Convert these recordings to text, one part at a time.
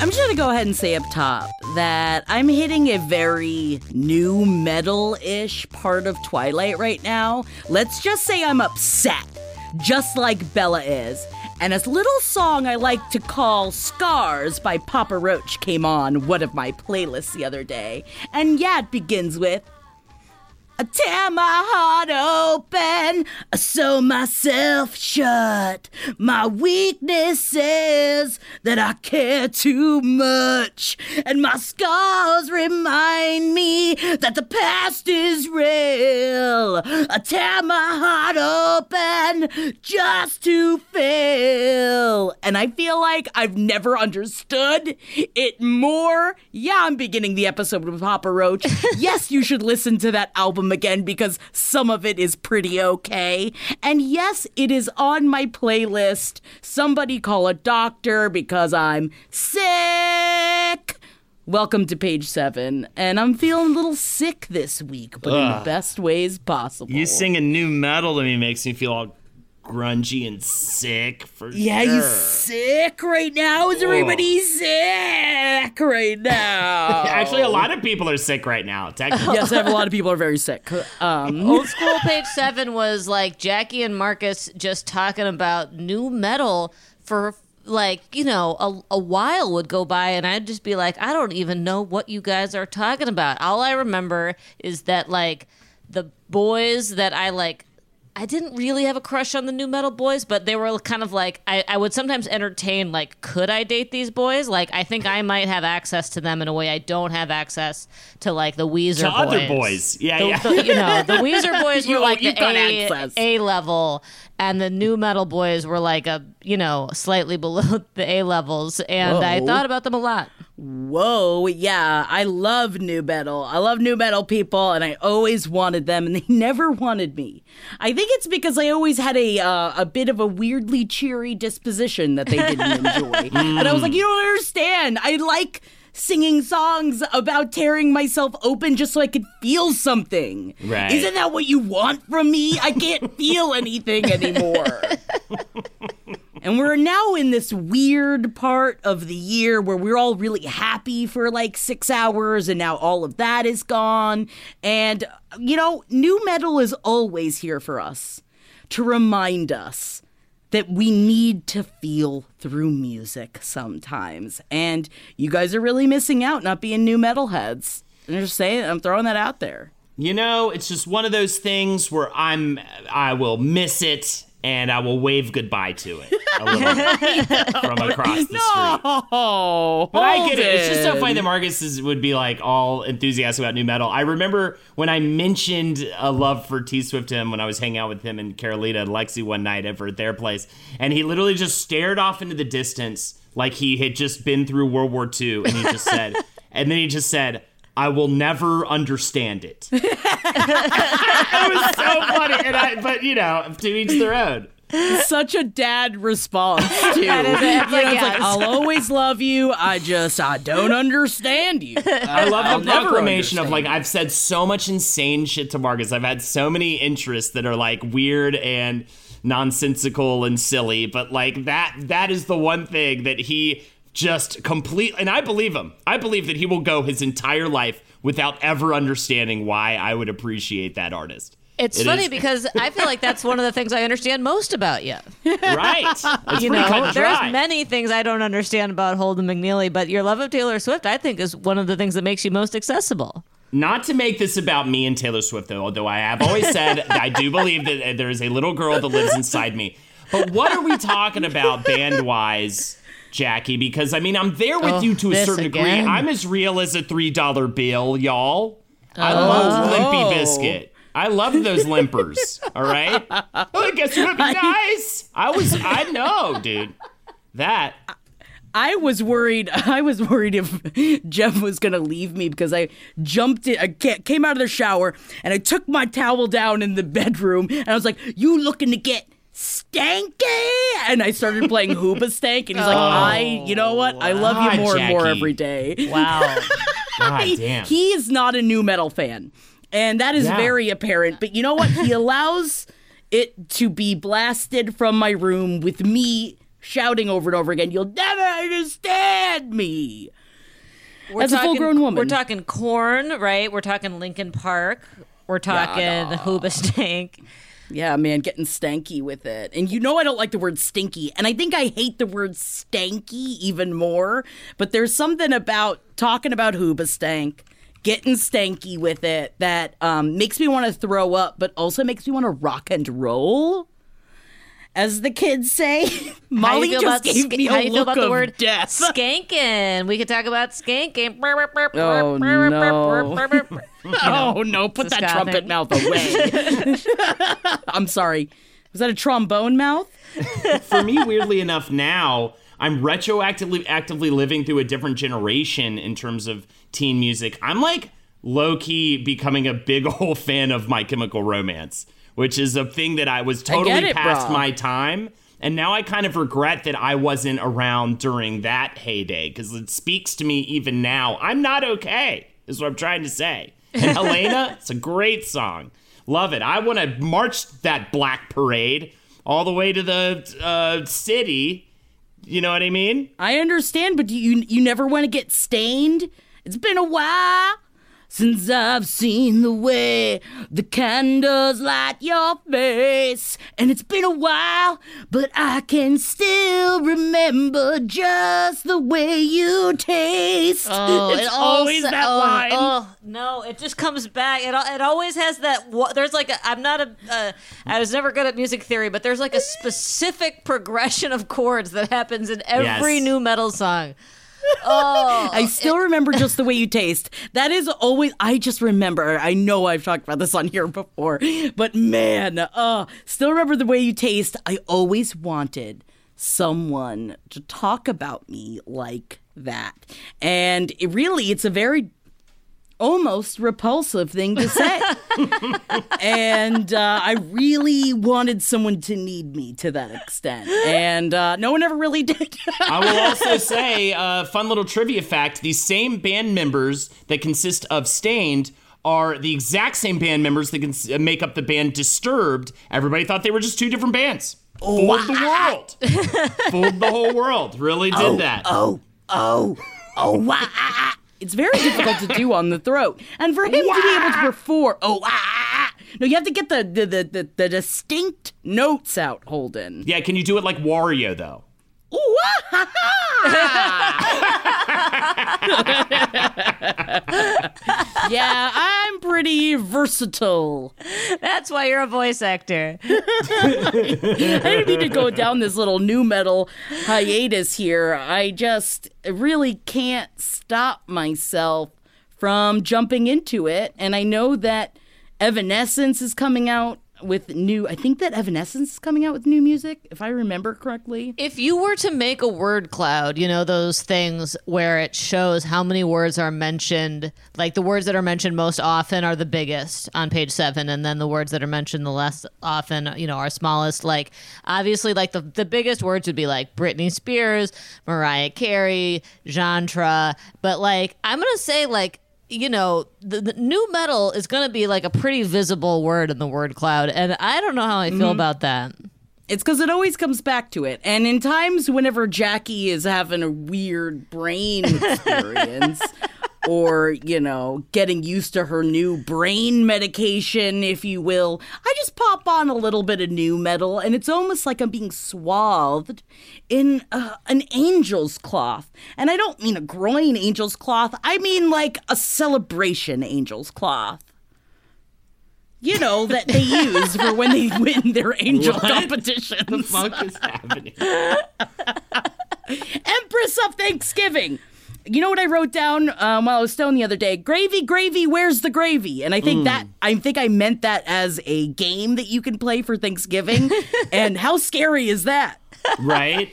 I'm just gonna go ahead and say up top that I'm hitting a very nu metal ish part of Twilight right now. Let's just say I'm upset, just like Bella is. And a little song I like to call Scars by Papa Roach came on one of my playlists the other day. And yeah, it begins with I tear my heart open, I sew myself shut. My weakness is that I care too much, and my scars remind me that the past is real. I tear my heart open just to feel. And I feel like I've never understood it more. Yeah, I'm beginning the episode with Papa Roach. yes, you should listen to that album again because some of it is pretty okay. And yes, it is on my playlist. Somebody call a doctor because I'm sick. Welcome to page seven. And I'm feeling a little sick this week, but in the best ways possible. You singing nu metal to me makes me feel all grungy and sick for Yeah, sure. you sick right now? Is everybody sick right now? Actually, a lot of people are sick right now. Technically. yes, I have a lot of people are very sick. Um, Old school page seven was like Jackie and Marcus just talking about nu metal for like you know a, a while would go by and I'd just be like I don't even know what you guys are talking about. All I remember is that like the boys that I like I didn't really have a crush on the nu metal boys, but they were kind of like I, I would sometimes entertain like, could I date these boys? Like I think I might have access to them in a way I don't have access to like the Weezer To boys. other boys. Yeah, The- yeah. the- you know, the Weezer boys were like you've the got A. A level, and the nu metal boys were like a you know slightly below the A levels, and I thought about them a lot. Whoa, yeah, I love nu metal. I love nu metal people, and I always wanted them, and they never wanted me. I think it's because I always had a uh, a bit of a weirdly cheery disposition that they didn't enjoy, and I was like, you don't understand. I like singing songs about tearing myself open just so I could feel something. Right. Isn't that what you want from me? I can't feel anything anymore. And we're now in this weird part of the year where we're all really happy for like six hours, and now all of that is gone. And, you know, nu metal is always here for us to remind us that we need to feel through music sometimes. And you guys are really missing out not being nu metalheads. I'm just saying, I'm throwing that out there. You know, it's just one of those things where I'm I will miss it and I will wave goodbye to it a little bit from across the street. Oh, But I get it. It's just so funny that Marcus is, would be like all enthusiastic about nu metal. I remember when I mentioned a love for T Swift to him when I was hanging out with him and Carolita and Lexi one night over at their place, and he literally just stared off into the distance like he had just been through World War II, and he just said, and then he just said. I will never understand it. it was so funny, and I, but you know, to each their own. such a dad response too. It. You know, It's like, like. I'll always love you. I just I don't understand you. I love I'll the never proclamation of like I've said so much insane shit to Marcus. I've had so many interests that are like weird and nonsensical and silly, but like that that is the one thing that he just complete. And I believe him. I believe that he will go his entire life without ever understanding why I would appreciate that artist. It's It funny is- because I feel like that's one of the things I understand most about you. right. It's You know, there's many things I don't understand about Holden McNeely, but your love of Taylor Swift, I think, is one of the things that makes you most accessible. Not to make this about me and Taylor Swift, though, although I have always said I do believe that uh, there is a little girl that lives inside me. But what are we talking about band wise, Jackie? Because I mean, I'm there with Oh, you to a certain again? degree. I'm as real as a three dollar bill, y'all. I oh. love Limpy oh. Bizkit. I love those limpers. All right. Oh, I guess you would be nice. I was. I know, dude. That. I was worried. I was worried if Jeff was gonna leave me because I jumped in. I came out of the shower and I took my towel down in the bedroom and I was like, "You looking to get stanky?" And I started playing Hoobastank, and he's like, "I, oh. you know what? I love you more and more every day." Wow. God he, damn. he is not a nu metal fan. And that is Yeah. very apparent. But you know what? He allows it to be blasted from my room with me shouting over and over again, You'll never understand me. We're As a full-grown woman. We're talking Korn, right? We're talking Linkin Park. We're talking Hoobastank. Yeah, man, getting stanky with it. And you know I don't like the word stinky. And I think I hate the word stanky even more. But there's something about talking about Hoobastank, getting stanky with it, that um, makes me want to throw up, but also makes me want to rock and roll. As the kids say, Molly just about gave sk- me a how you feel look about the of word death. skanking? We could talk about skanking. Oh, no. Oh no, put that ska trumpet thing. mouth away. I'm sorry. Was that a trombone mouth? for me, weirdly enough, now I'm retroactively actively living through a different generation in terms of teen music. I'm like low key becoming a big old fan of My Chemical Romance, which is a thing that I was totally it, past brah. my time. And now I kind of regret that I wasn't around during that heyday because it speaks to me even now. I'm not okay, is what I'm trying to say. And Helena, it's a great song. Love it. I want to march that black parade all the way to the uh, city. You know what I mean? I understand, but you you never want to get stained. It's been a while since I've seen the way the candles light your face, and it's been a while, but I can still remember just the way you taste. Oh, it's it always also- that oh, line. Oh no, it just comes back. It it always has that. There's like a. I'm not a. Uh, I was never good at music theory, but there's like a specific progression of chords that happens in every Yes. nu metal song. Oh, I still remember just the way you taste. That is always. I just remember. I know I've talked about this on here before, but man, uh, still remember the way you taste. I always wanted someone to talk about me like that, and it really, it's a very almost repulsive thing to say. and uh, I really wanted someone to need me to that extent, and uh, no one ever really did. I will also say, uh, fun little trivia fact: these same band members that consist of Staind are the exact same band members that cons- uh, make up the band Disturbed. Everybody thought they were just two different bands. Fooled the world. Fooled the whole world. Really did that. oh, oh, oh, wah, ah. It's very difficult to do on the throat. And for him to be able to perform, oh, ah, ah, ah. No, you have to get the, the, the, the, the distinct notes out, Holden. Yeah, can you do it like Wario though? Ooh, ah, ha, ha. yeah, I'm pretty versatile. that's why you're a voice actor. I didn't mean to go down this little nu metal hiatus here. I just really can't stop myself from jumping into it. And I know that Evanescence is coming out with new, I think that Evanescence is coming out with new music, if I remember correctly. If you were to make a word cloud, you know, those things where it shows how many words are mentioned, like the words that are mentioned most often are the biggest on page seven, and then the words that are mentioned the less often, you know, are smallest. Like, obviously, like the, the biggest words would be like Britney Spears, Mariah Carey, Jantra. But like, I'm to say, like, you know, the, the nu metal is going to be like a pretty visible word in the word cloud. And I don't know how I feel mm-hmm. about that. It's because it always comes back to it. And in times whenever Jackie is having a weird brain experience, or, you know, getting used to her new brain medication, if you will, I just pop on a little bit of nu metal, and it's almost like I'm being swathed in uh, an angel's cloth. And I don't mean a groin angel's cloth, I mean like a celebration angel's cloth you know, that they use for when they win their angel What? competitions. the fuck is happening? Empress of Thanksgiving. You know what I wrote down um, while I was stoned the other day? Gravy, gravy, where's the gravy? And I think that I think I meant that as a game that you can play for Thanksgiving. and how scary is that? right?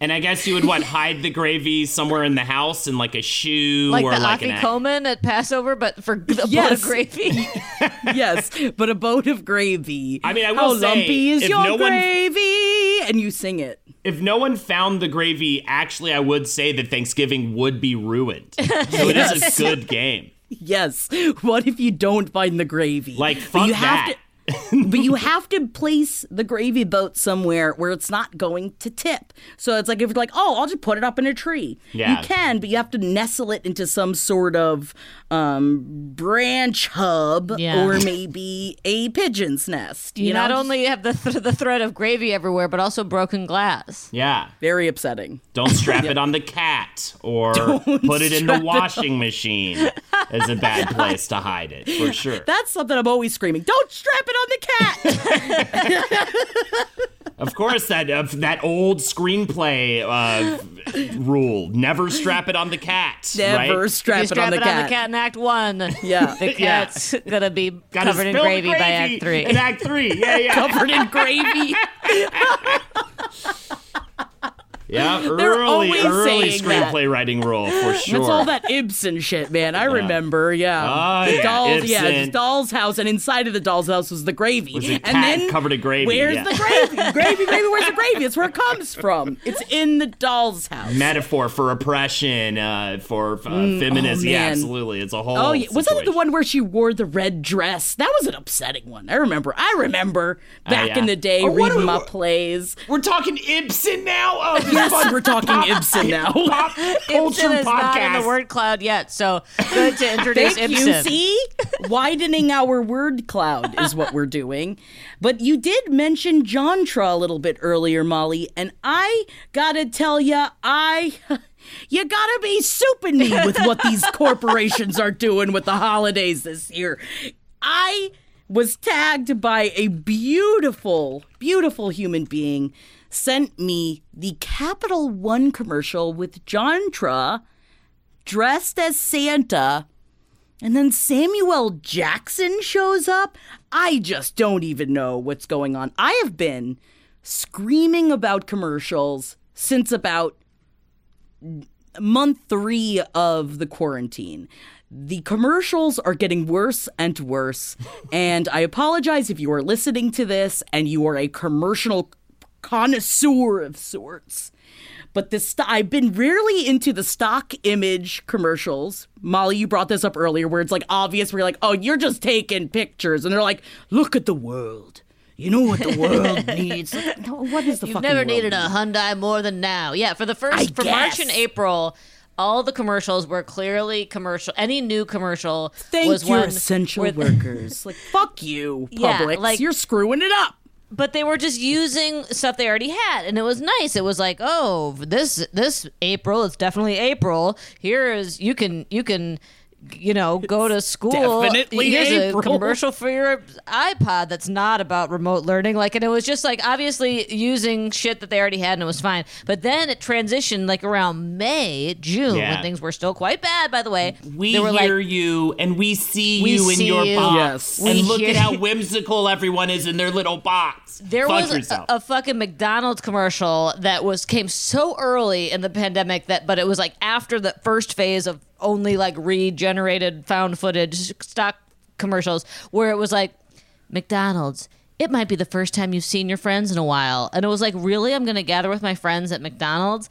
And I guess you would what hide the gravy somewhere in the house in like a shoe Like or the like an Afikoman at Passover, but for the bowl Yes. of gravy. yes, but a boat of gravy. I mean, I will how say, lumpy is if your no one- gravy? And you sing it. If no one found the gravy, actually, I would say that Thanksgiving would be ruined. So it is a good game. Yes. What if you don't find the gravy? Like, fuck you have that. to but you have to place the gravy boat somewhere where it's not going to tip. So it's like if you're like, oh, I'll just put it up in a tree. Yeah. You can, but you have to nestle it into some sort of um, branch hub Yeah. or maybe a pigeon's nest. You You, know, not only have the, th- the thread of gravy everywhere, but also broken glass. Yeah. very upsetting. Don't strap it on the cat or put it in the strap it washing machine is a bad place to hide it, for sure. That's something I'm always screaming. Don't strap it on the cat. Of course, that uh, that old screenplay uh, rule: never strap it on the cat. Never right? strap, you it strap on the it cat. on the cat in Act One. Yeah. The cat's gonna be Gotta covered in spill the gravy, by Act Three. In Act Three, yeah, yeah, Covered in gravy. yeah. Early, early saying that. screenplay writing rule for sure. That's all that Ibsen shit, man. I remember, yeah. Oh, the yeah, dolls, yeah, the doll's house, and inside of the doll's house was the gravy. Was and then covered in gravy, Where's yeah. the gravy? gravy, gravy. Where's the gravy? It's where it comes from. It's in the doll's house. metaphor for oppression, uh, for uh, feminism. yeah, Mm, absolutely. It's a whole. Oh, yeah. wasn't it the one where she wore the red dress? That was an upsetting one. I remember. I remember back Oh, yeah. in the day Oh, reading are- my plays. We're talking Ibsen now. Oh, Yes, fun we're talking Ibsen now. pop culture Ibsen is not in podcast. the word cloud yet, so good to introduce Thank Ibsen. you. See, widening our word cloud is what we're doing. But you did mention Jantra a little bit earlier, Molly, and I gotta tell you, I. You gotta be souping me with what these corporations are doing with the holidays this year. I was tagged by a beautiful, beautiful human being, sent me the Capital One commercial with Jantra dressed as Santa, and then Samuel Jackson shows up. I just don't even know what's going on. I have been screaming about commercials since about month three of the quarantine. The commercials are getting worse and worse. and I apologize if you are listening to this and you are a commercial connoisseur of sorts. But this st- I've been really into the stock image commercials. Molly, you brought this up earlier, where it's like obvious. Where you're like, "Oh, you're just taking pictures," and they're like, "Look at the world. You know what the world needs." Like, no, what is the You've fucking never needed need? a Hyundai more than now. Yeah, for the first I for March and. April, all the commercials were clearly commercial. Any new commercial Thank was your one essential where- workers. Like, fuck you, Yeah, Publix. like- you're screwing it up. But they were just using stuff they already had and it was nice. It was like oh this this april it's definitely april. Here is you can you can you know go to school definitely here's April. a commercial for your ipod that's not about remote learning like and it was just like obviously using shit that they already had and it was fine but then it transitioned like around may june Yeah. when things were still quite bad by the way We were hear like you and we see We you in see your you. box. Yes. We And look hear at how whimsical everyone is in their little box. There Fuck was a, a fucking McDonald's commercial that was came so early in the pandemic that, but it was like after the first phase of only like regenerated found footage stock commercials, where it was like McDonald's. It might be the first time you've seen your friends in a while, and it was like, really, I'm gonna gather with my friends at McDonald's.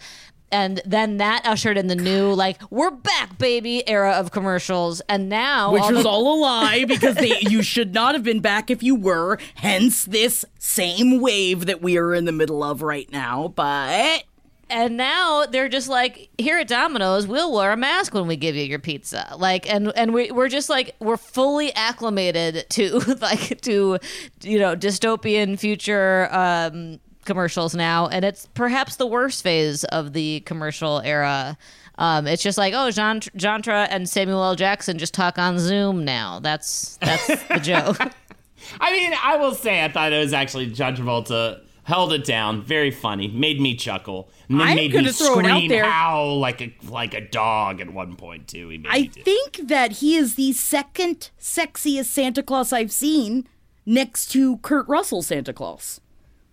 and then that ushered in the new like we're back baby era of commercials and now Which all was the- all a lie because they you should not have been back if you were. Hence this same wave that we are in the middle of right now. But and now they're just like here at Domino's we'll wear a mask when we give you your pizza like and and we, we're just like we're fully acclimated to like to you know dystopian future um commercials now and it's perhaps the worst phase of the commercial era um, it's just like oh Jean Jantra and Samuel L. Jackson just talk on Zoom now. That's that's the joke. I mean, I will say I thought it was actually John Travolta held it down, very funny, made me chuckle, and then I'm made gonna me throw it out scream there. howl like a like a dog at one point too. He made I think that he is the second sexiest Santa Claus I've seen next to Kurt Russell Santa Claus.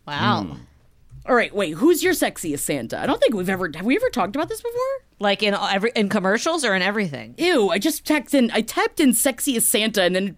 Wow. Hmm. All right, wait, who's your sexiest Santa? I don't think we've ever have we ever talked about this before? Like in every in commercials or in everything. Ew, I just typed in I typed in sexiest Santa and then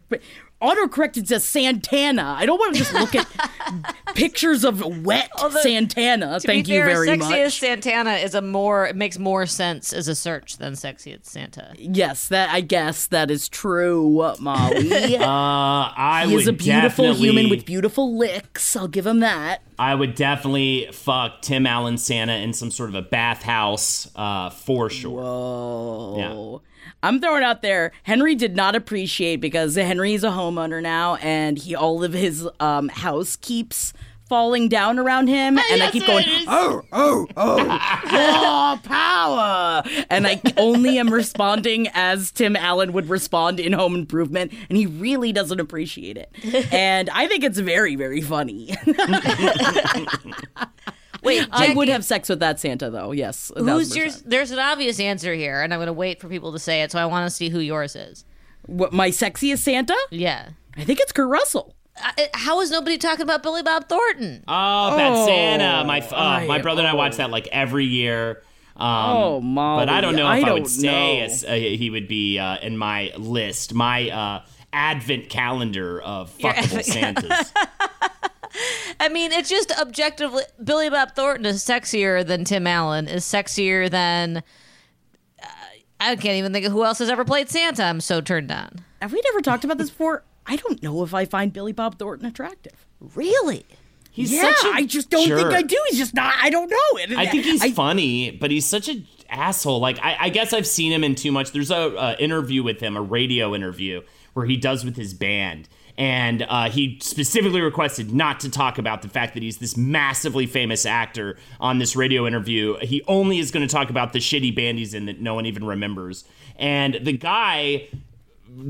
autocorrected to Santana. I don't want to just look at pictures of wet Santana. Thank be you fair, very sexiest much. Sexiest Santana is a more it makes more sense as a search than sexiest Santa. yes, that I guess that is true, Molly. Uh, I he would is a beautiful human with beautiful licks. I'll give him that. I would definitely fuck Tim Allen Santa in some sort of a bathhouse, uh, for sure. Oh. I'm throwing out there. Henry did not appreciate because Henry is a homeowner now, and he all of his um, house keeps falling down around him, and I keep going, oh, oh, oh, oh, power, and I only am responding as Tim Allen would respond in Home Improvement, and he really doesn't appreciate it, and I think it's very, very funny. Wait, I would have sex with that Santa, though. Yes, Who's thousand your? There's an obvious answer here, and I'm going to wait for people to say it. So I want to see who yours is. What, my sexiest Santa? Yeah. I think it's Kurt Russell. Uh, how is nobody talking about Billy Bob Thornton? Oh, Bad Santa! My uh, I- my brother and I watch that like every year. Um, Oh, Molly, But I don't know if I, don't would say as, uh, he would be uh, in my list, my uh, advent calendar of fuckable Santas. I mean, it's just objectively Billy Bob Thornton is sexier than Tim Allen. Is sexier than. Uh, I can't even think of who else has ever played Santa. I'm so turned on. Have we never talked about this before? I don't know if I find Billy Bob Thornton attractive. Really? He's yeah, such a I just don't jerk. think I do. He's just not. I don't know. And I think he's I- funny, but he's such a asshole. Like I, I guess I've seen him in too much. There's a, uh interview with him, a radio interview where he does with his band, and uh, he specifically requested not to talk about the fact that he's this massively famous actor on this radio interview. He only is going to talk about the shitty band he's in that no one even remembers. And the guy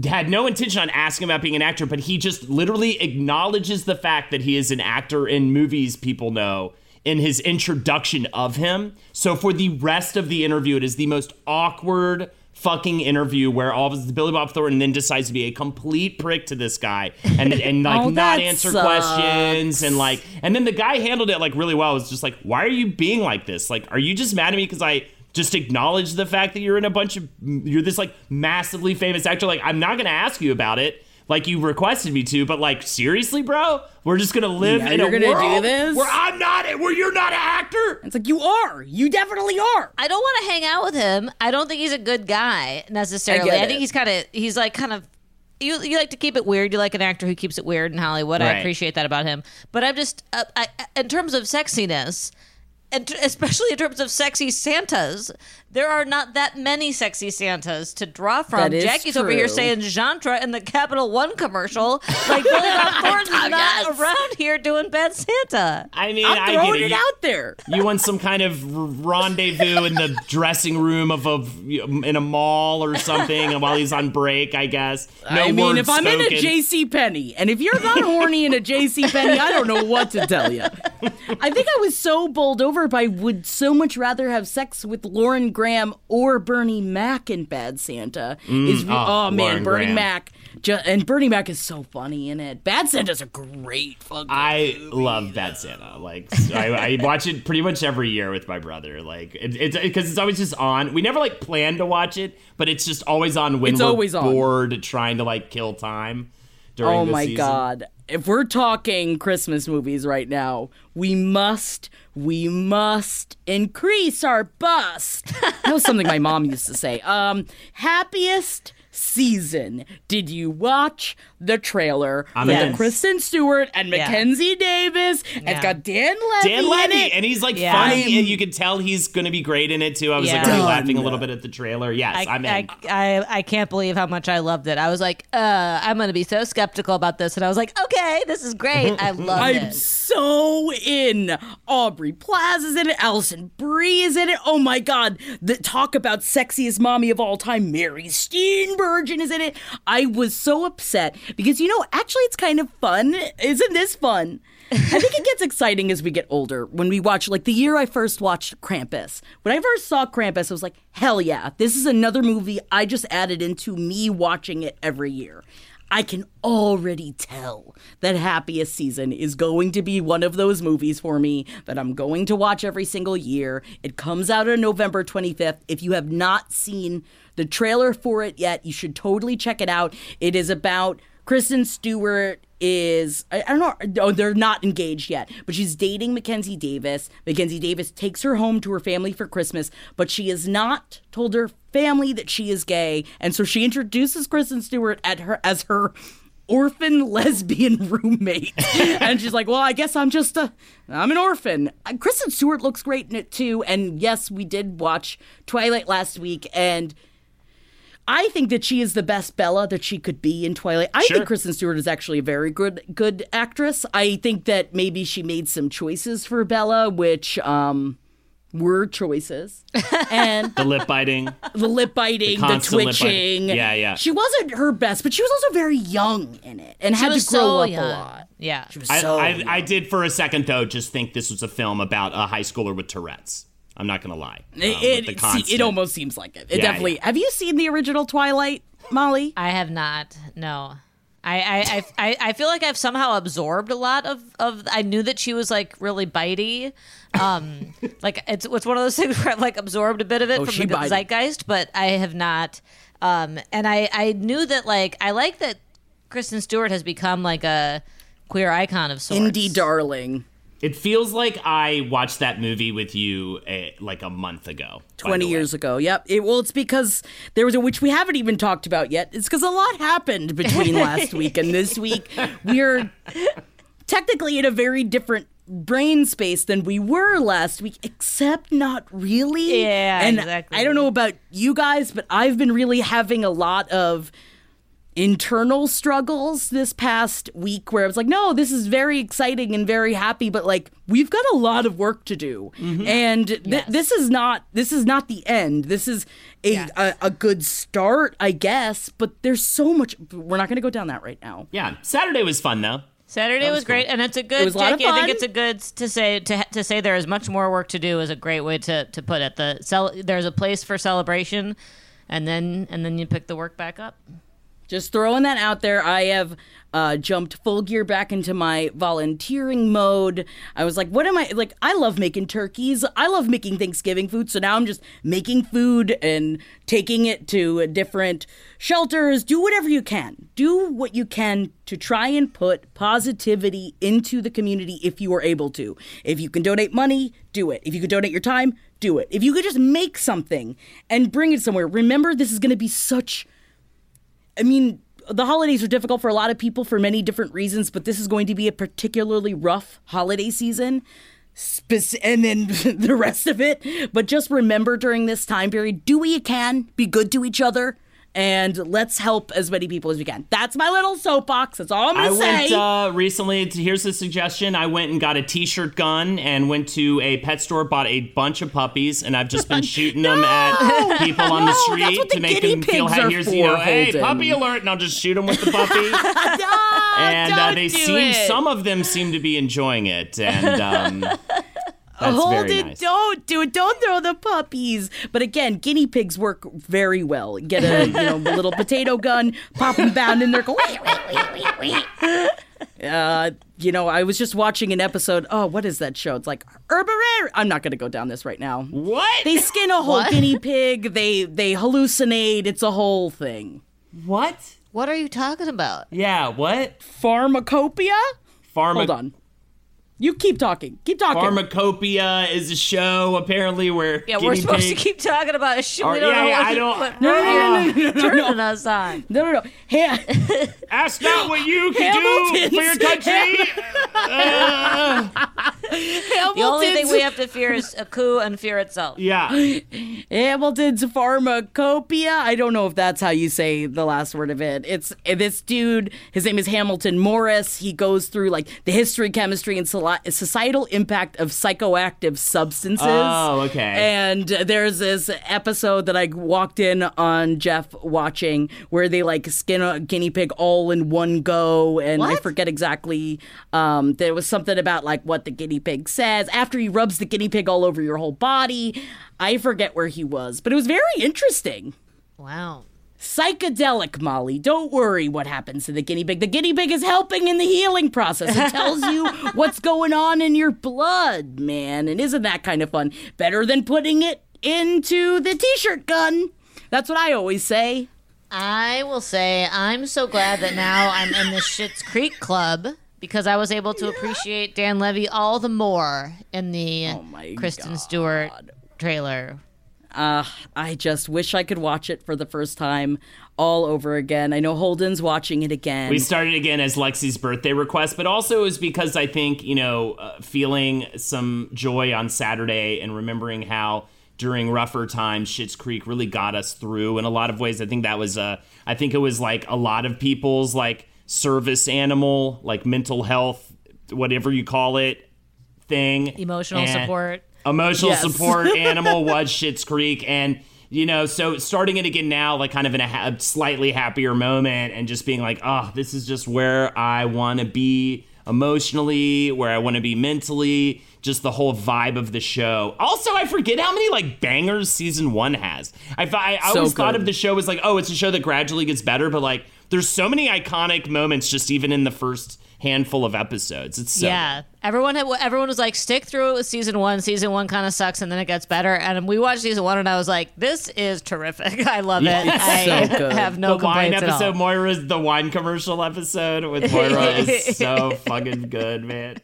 had no intention on asking about being an actor, but he just literally acknowledges the fact that he is an actor in movies people know in his introduction of him. So for the rest of the interview, it is the most awkward fucking interview where all of Billy Bob Thornton then decides to be a complete prick to this guy and and like Oh, not answer sucks. questions and like and then the guy handled it like really well. It was just like, why are you being like this? Like, are you just mad at me because I just acknowledge the fact that you're in a bunch of you're this like massively famous actor. Like, I'm not gonna ask you about it. Like you requested me to, but like seriously, bro, we're just gonna live Yeah, in you're a gonna do world this? where I'm not, where you're not an actor. It's like you are. You definitely are. I don't want to hang out with him. I don't think he's a good guy necessarily. I I, think it. he's kind of he's like kind of you you like to keep it weird. You like an actor who keeps it weird in Hollywood. I appreciate that about him. But I'm just uh, I, in terms of sexiness. And especially in terms of sexy Santas, there are not that many sexy Santas to draw from. That is Jackie's over here saying Jantra in the Capital One commercial. Like Billy Bob Thornton's not Yes. around here doing Bad Santa. I mean, I'm I throwing get it it. out there. You want some kind of rendezvous in the dressing room of a in a mall or something, and while he's on break, I guess. No I mean, words if I'm in a. J.C. Penney, and if you're not horny in a J.C. Penney, I don't know what to tell you. I think I was so bowled over by would so much rather have sex with Lauren Graham or Bernie Mac in Bad Santa. Mm, is oh, oh, man, Lauren Bernie Graham. Mac, and Bernie Mac is so funny in it. Bad Santa's a great fucking. I love Bad Santa. Like I, I watch it pretty much every year with my brother. Like it, it's because it's always just on. We never like plan to watch it, but it's just always on when It's we're always on. bored, trying to like kill time. During Oh my season. god. if we're talking Christmas movies right now, we must, we must increase our bust. that was something my mom used to say. Um, happiest season. Did you watch the trailer I'm with in. the Kristen Stewart and Yeah. Mackenzie Davis? Yeah. It's got Dan Levy. Dan in Levy, it. and he's like Yeah. funny, and you can tell he's going to be great in it too. I was like Yeah. already Done. laughing a little bit at the trailer. Yes, I, I'm in. I, I, I can't believe how much I loved it. I was like, uh, I'm going to be so skeptical about this. And I was like, okay, this is great. I love it. I'm so in. Aubrey Plaza's in it. Alison Brie is in it. Oh my God. The talk about sexiest mommy of all time. Mary Steenburgen is in it. I was so upset because, you know, actually it's kind of fun. Isn't this fun? I think it gets exciting as we get older when we watch, like the year I first watched Krampus. When I first saw Krampus, I was like, hell yeah, this is another movie I just added into me watching it every year. I can already tell that Happiest Season is going to be one of those movies for me that I'm going to watch every single year. It comes out on November 25th. If you have not seen the trailer for it yet, you should totally check it out. It is about Kristen Stewart is I, don't know oh, they're not engaged yet but she's dating Mackenzie Davis Mackenzie Davis takes her home to her family for Christmas but she has not told her family that she is gay and so she introduces Kristen Stewart at her as her orphan lesbian roommate and she's like well I guess I'm just a I'm an orphan Kristen Stewart looks great in it too and yes we did watch Twilight last week and I think that she is the best Bella that she could be in Twilight. I Sure. think Kristen Stewart is actually a very good good actress. I think that maybe she made some choices for Bella, which um were choices. And the lip biting. the lip biting, the, constant lip biting. twitching. Yeah, yeah. She wasn't her best, but she was also very young in it and had to grow so up young. a lot. Yeah. She was I, so I, young. I did for a second though just think this was a film about a high schooler with Tourette's. I'm not gonna lie. Um, it, the it, constant- it almost seems like it. It Yeah, definitely. yeah. Have you seen the original Twilight, Molly? I have not. No. I, I, I, I- feel like I've somehow absorbed a lot of, of I knew that she was like really bitey. Um like it's it's one of those things where I've like absorbed a bit of it Oh, from the bitey. zeitgeist, but I have not um and I, I knew that like I like that Kristen Stewart has become like a queer icon of sorts. Indie darling. It feels like I watched that movie with you uh, like a month ago. 20 the way. years ago. Yep. It, well, it's because there was a, which we haven't even talked about yet. It's because a lot happened between last week and this week. We're technically in a very different brain space than we were last week, except not really. Yeah, and exactly. I don't know about you guys, but I've been really having a lot of internal struggles this past week where I was like, no, this is very exciting and very happy, but like we've got a lot of work to do, mm-hmm. and th- this is not this is not the end. This is a, a a good start, I guess, but there's so much. We're not going to go down that right now. Yeah, Saturday was fun though. Saturday was, great, and it's a good. It was a lot of Jackie, I think it's a good to say to to say there is much more work to do is a great way to to put it. The cel- there's a place for celebration, and then and then you pick the work back up. Just throwing that out there. I have uh, jumped full gear back into my volunteering mode. I was like, what am I like? I love making turkeys. I love making Thanksgiving food. So now I'm just making food and taking it to different shelters. Do whatever you can. Do what you can to try and put positivity into the community if you are able to. If you can donate money, do it. If you could donate your time, do it. If you could just make something and bring it somewhere, remember this is going to be such I mean, the holidays are difficult for a lot of people for many different reasons, but this is going to be a particularly rough holiday season. And then the rest of it. But just remember during this time period, do what you can, be good to each other, and let's help as many people as we can. That's my little soapbox. That's all I'm going to say. I went uh, recently. To, here's a suggestion. I went and got a T-shirt gun and went to a pet store, bought a bunch of puppies, and I've just been shooting them at people on the No, that's street what the to make them feel. Hey, here's you know, hey, puppy alert, and I'll just shoot them with the puppy. Ah, and uh, they seem it. some of them seem to be enjoying it, and um, that's Hold very it! nice. Don't do it! Don't throw the puppies. But again, guinea pigs work very well. Get a you know little potato gun, pop them down in there. Go. "Wee, wee, wee, wee, wee." Uh, you know, I was just watching an episode. Oh, what is that show? It's like Herbarere. I'm not going to go down this right now. What? They skin a whole guinea pig. They they hallucinate. It's a whole thing. what? What are you talking about? Yeah, what? Pharmacopoeia? Pharma- Hold on. You keep talking. Keep talking. Pharmacopoeia is a show apparently where Yeah, we're supposed pig- to keep talking about a shit. Or- We don't yeah, know yeah, I don't- what No, movie no, you're no, no, no. turning us on. no, no, no. Hey, Ask not what you can do for your country. Uh, The only thing we have to fear is a coup and fear itself. yeah. Hamilton's pharmacopoeia. I don't know if that's how you say the last word of it. It's this dude. His name is Hamilton Morris. He goes through like the history, chemistry, and societal impact of psychoactive substances. Oh, okay. And there's this episode that I walked in on Jeff watching where they like skin a guinea pig all in one go, and I forget exactly. Um, there was something about like what the guinea pig says after he rubs the guinea pig all over your whole body. I forget where he was, but it was very interesting. Wow. Psychedelic, Molly. Don't worry what happens to the guinea pig. The guinea pig is helping in the healing process. It tells you what's going on in your blood, man. And isn't that kind of fun? Better than putting it into the t shirt gun. That's what I always say. I will say I'm so glad that now I'm in the Schitt's Creek Club because I was able to appreciate Dan Levy all the more in the Oh my Kristen Stewart trailer. Uh, I just wish I could watch it for the first time all over again. I know Holden's watching it again. We started again as Lexi's birthday request, but also is because I think, you know, uh, feeling some joy on Saturday and remembering how during rougher times Schitt's Creek really got us through in a lot of ways. I think that was uh I think it was like a lot of people's like service animal, like mental health, whatever you call it, thing. Emotional And- support. emotional Yes. support animal was Schitt's Creek, and you know, so starting it again now, like kind of in a ha- slightly happier moment, and just being like, oh, this is just where I want to be emotionally, where I want to be mentally, just the whole vibe of the show. Also, I forget how many like bangers season one has. I, I, I So always thought of the show as like, oh, it's a show that gradually gets better, but like, there's so many iconic moments just even in the first handful of episodes. It's so yeah, everyone had, everyone was like, stick through it with season one. Season one kind of sucks, and then it gets better. And we watched season one, and I was like, this is terrific. I love Yeah, it. it's I so good. have no the wine complaints at all. episode, Moira's the wine commercial episode with Moira is so fucking good, man.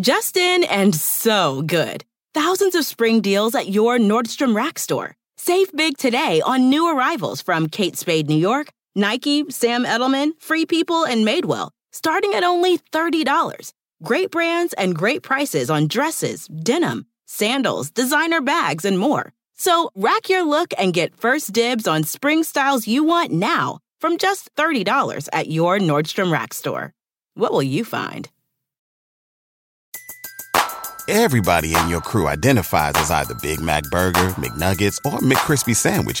Justin and so good. Thousands of spring deals at your Nordstrom Rack store. Save big today on new arrivals from Kate Spade New York, Nike, Sam Edelman, Free People, and Madewell, starting at only $30. Great brands and great prices on dresses, denim, sandals, designer bags, and more. So rack your look and get first dibs on spring styles you want now from just $30 at your Nordstrom Rack store. What will you find? Everybody in your crew identifies as either Big Mac Burger, McNuggets, or McCrispy Sandwich.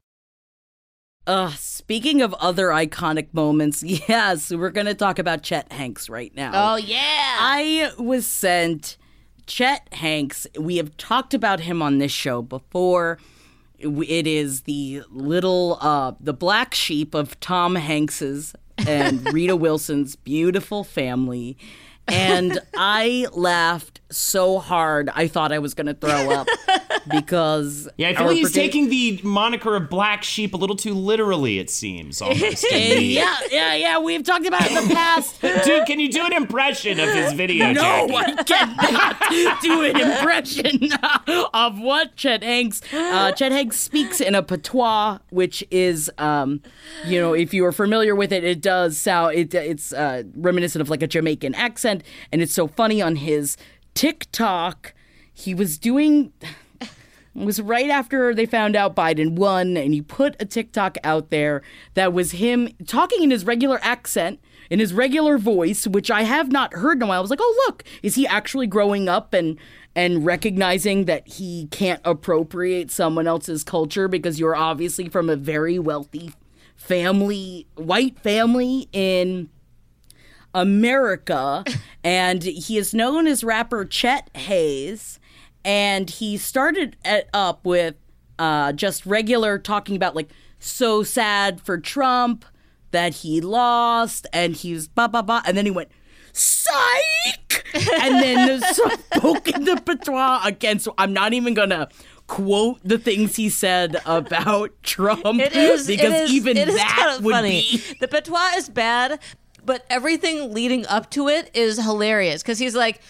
Uh, speaking of other iconic moments, yes, we're going to talk about Chet Hanks right now. Oh yeah. I was sent Chet Hanks. We have talked about him on this show before. It is the little, uh, the black sheep of Tom Hanks's and Rita Wilson's beautiful family. And I laughed so hard, I thought I was going to throw up because. Yeah, I feel like he's partic- taking the moniker of black sheep a little too literally, it seems, almost. to me. yeah, yeah, yeah. We've talked about it in the past. Dude, can you do an impression of his video, No, Jackie? I cannot do an impression of what Chet Hanks. Uh, Chet Hanks speaks in a patois, which is, um, you know, if you are familiar with it, it does sound it, it's uh, reminiscent of like a Jamaican accent, and it's so funny on his TikTok. He was doing. It was right after they found out Biden won, and he put a TikTok out there that was him talking in his regular accent, in his regular voice, which I have not heard in a while. I was like, oh look, is he actually growing up and and recognizing that he can't appropriate someone else's culture because you're obviously from a very wealthy family, white family in America, and he is known as rapper Chet Haze. And he started it up with uh, just regular talking about like so sad for Trump that he lost, and he's blah blah blah, and then he went psych, and then spoke in the patois again. So I'm not even gonna quote the things he said about Trump It is because it is, even it is that kind of would funny. be The patois is bad, but everything leading up to it is hilarious because he's like,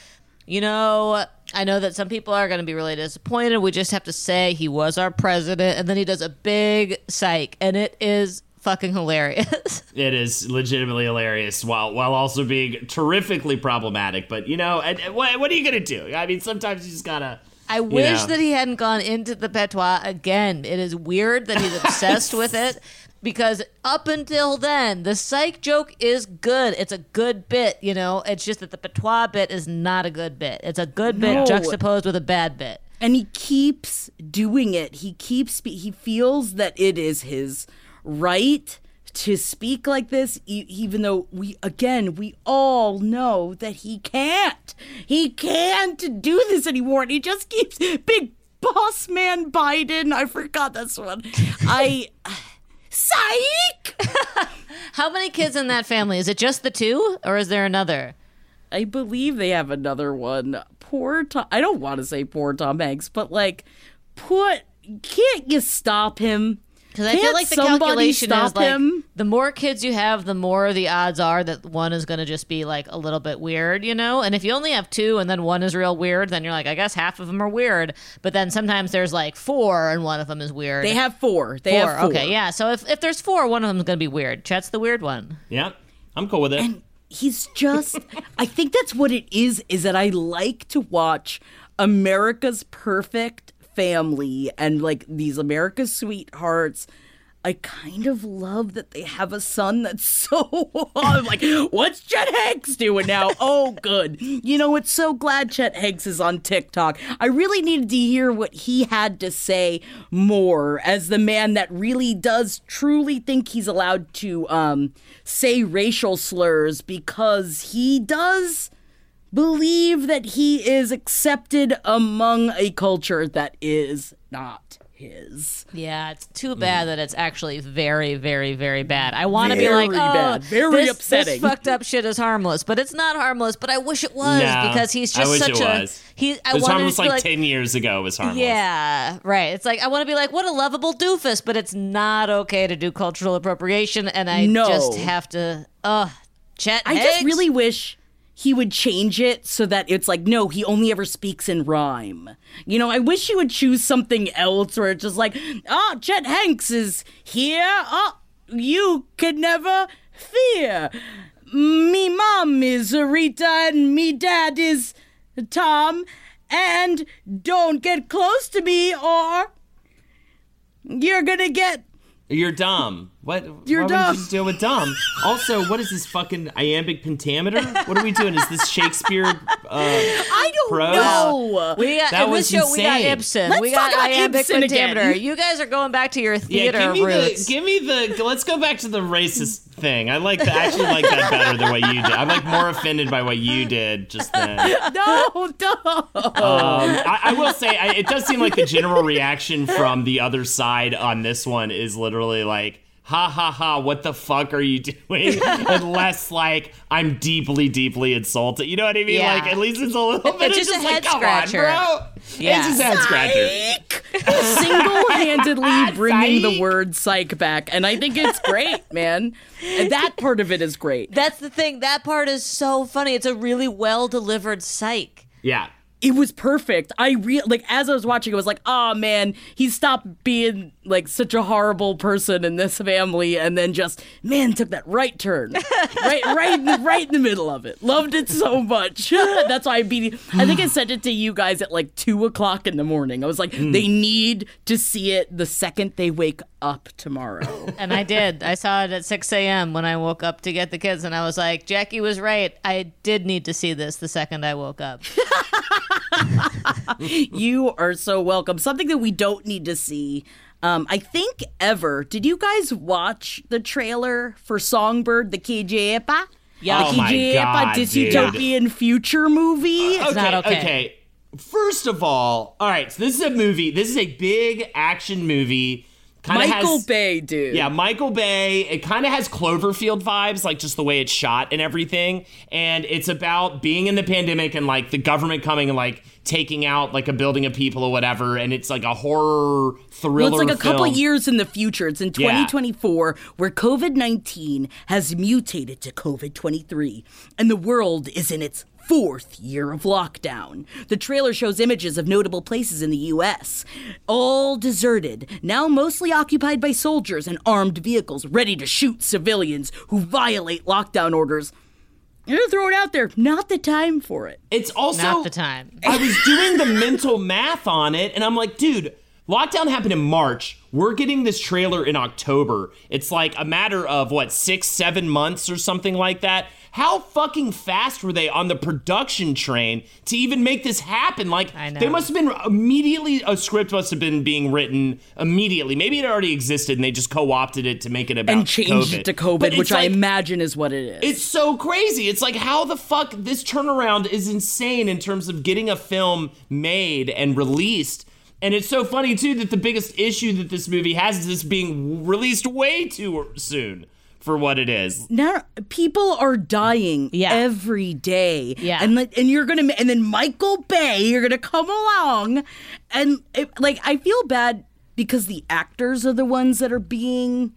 you know, I know that some people are going to be really disappointed. We just have to say he was our president, and then he does a big psych, and it is fucking hilarious. It is legitimately hilarious while while also being terrifically problematic. But you know, and, and what, what are you gonna do? I mean, sometimes you just gotta. I wish know. that he hadn't gone into the patois again. It is weird that he's obsessed with it because up until then, the psych joke is good. It's a good bit, you know. It's just that the patois bit is not a good bit. It's a good No. bit juxtaposed with a bad bit. and he keeps doing it. He keeps he feels that it is his right to speak like this even though we again we all know that he can't. He can't do this anymore and he just keeps big boss man Biden. I forgot this one. I psych. How many kids in that family? Is it just the two, or is there another? I believe they have another one. Poor Tom. I don't want to say poor Tom Hanks, but like, put can't you stop him? Because I feel like the calculation is like him? the more kids you have, the more the odds are that one is going to just be like a little bit weird, you know. And if you only have two and then one is real weird, then you're like, I guess half of them are weird. But then sometimes there's like four and one of them is weird. They have four. They four. have four. Okay, yeah. So if, if there's four, one of them's going to be weird. Chet's the weird one. Yeah, I'm cool with it. He's just. I think that's what it is. Is that I like to watch America's Perfect Family and like these America's Sweethearts. I kind of love that they have a son that's so. I'm like, what's Chet Hanks doing now? Oh, good. You know, it's so glad Chet Hanks is on TikTok. I really needed to hear what he had to say more as the man that really does truly think he's allowed to um, say racial slurs because he does believe that he is accepted among a culture that is not his. Yeah, it's too bad that it's actually very, very, very bad. I want to be like, oh, bad. Very this, upsetting." This fucked up shit is harmless, but it's not harmless. But I wish it was No, because he's I just wish such it a was. he. I it was wanted harmless like, like, ten years ago. It was harmless. Yeah, right. It's like I want to be like, what a lovable doofus, but it's not okay to do cultural appropriation, and I No. just have to. Uh, Chet. I just really wish he would change it so that it's like, no, he only ever speaks in rhyme. You know, I wish he would choose something else where it's just like, oh, Chet Hanks is here. Oh, you could never fear. Me mom is Rita and me dad is Tom. And don't get close to me or you're gonna get You're dumb. What? You're why dumb. Would you just deal with dumb. Also, what is this fucking iambic pentameter? What are we doing? Is this Shakespeare? Uh, I don't Prose? know. We got That in was this show. We got. Ibsen. Let's we got talk about iambic Ibsen again. pentameter. You guys are going back to your yeah, theater give me roots. the. Give me the. Let's go back to the racist thing. I like. The, I actually like that better than what you did. I'm like more offended by what you did just then. No, don't. Um, I, I will say, I, it does seem like the general reaction from the other side on this one is literally like, ha ha ha, what the fuck are you doing? Unless, like, I'm deeply, deeply insulted. You know what I mean? Yeah. Like, at least it's a little bit It's of just a just like, head scratcher. on, bro. Yeah. It's just a head scratcher. single-handedly bringing the word psych back and i think it's great man and that part of it is great That's the thing. That part is so funny. It's a really well delivered psych. Yeah. It was perfect i real like as i was watching i was like oh man he stopped being like such a horrible person in this family and then just man took that right turn right right in the, right in the middle of it loved it so much that's why i beat i think i sent it to you guys at like two o'clock in the morning i was like hmm. they need to see it the second they wake up tomorrow And I did. I saw it at 6 a.m. when I woke up to get the kids, and I was like, Jackie was right. I did need to see this the second I woke up. You are so welcome. Something that we don't need to see. Um, I think ever. Did you guys watch the trailer for Songbird the KJ Apa? Yeah, Oh Yep, God, dystopian future movie. okay, not okay. okay. First of all, all right. So this is a movie. This is a big action movie. Michael has, Bay, dude. Yeah, Michael Bay. It kind of has Cloverfield vibes, like just the way it's shot and everything. And it's about being in the pandemic and like the government coming and like taking out like a building of people or whatever. And it's like a horror thriller. Well, it's like a couple years in the future. It's in Yeah. 2024 where COVID 19 has mutated to COVID 23, and the world is in its fourth year of lockdown. The trailer shows images of notable places in the U.S., all deserted, now mostly occupied by soldiers and armed vehicles ready to shoot civilians who violate lockdown orders. I'm gonna throw it out there. Not the time for it. It's also Not the time. I was doing the mental math on it, and I'm like, dude, lockdown happened in March. We're getting this trailer in October. It's like a matter of what six, seven months or something like that. How fucking fast were they on the production train to even make this happen? Like, I know. they must have been immediately, a script must have been being written immediately. Maybe it already existed and they just co opted it to make it about And changed COVID. it to COVID, it's which I imagine is what it is. it's so crazy. It's like how the fuck this turnaround is insane in terms of getting a film made and released. And it's so funny too that the biggest issue that this movie has is this being released way too soon for what it is. now people are dying Yeah. every day Yeah. and like, and you're gonna and then michael bay you're gonna come along and it, like i feel bad because the actors are the ones that are being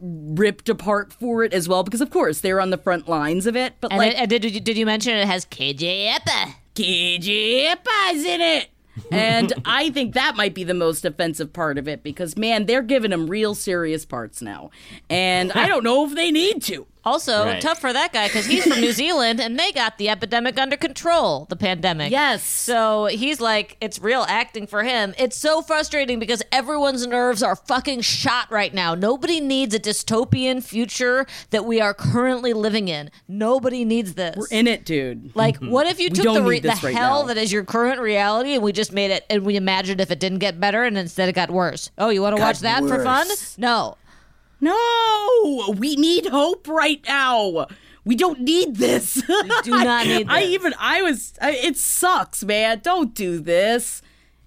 ripped apart for it as well because of course they're on the front lines of it but And, like it, and did, you- did you mention it has KJ Apa? KJ Apa's in it. And I think that might be the most offensive part of it because, man, they're giving him real serious parts now. And I don't know if they need to. Also, Right. tough for that guy because he's from New Zealand and they got the epidemic under control, the pandemic. Yes. So he's like, it's real acting for him. It's so frustrating because everyone's nerves are fucking shot right now. Nobody needs a dystopian future that we are currently living in. Nobody needs this. We're in it, dude. Like, mm-hmm. what if you took the, re- the right hell now. that is your current reality and we just made it and we imagined if it didn't get better and instead it got worse? Oh, you want to watch that for fun? No. No, we need hope right now. We don't need this. do not need I even I was. I, it sucks, man. Don't do this.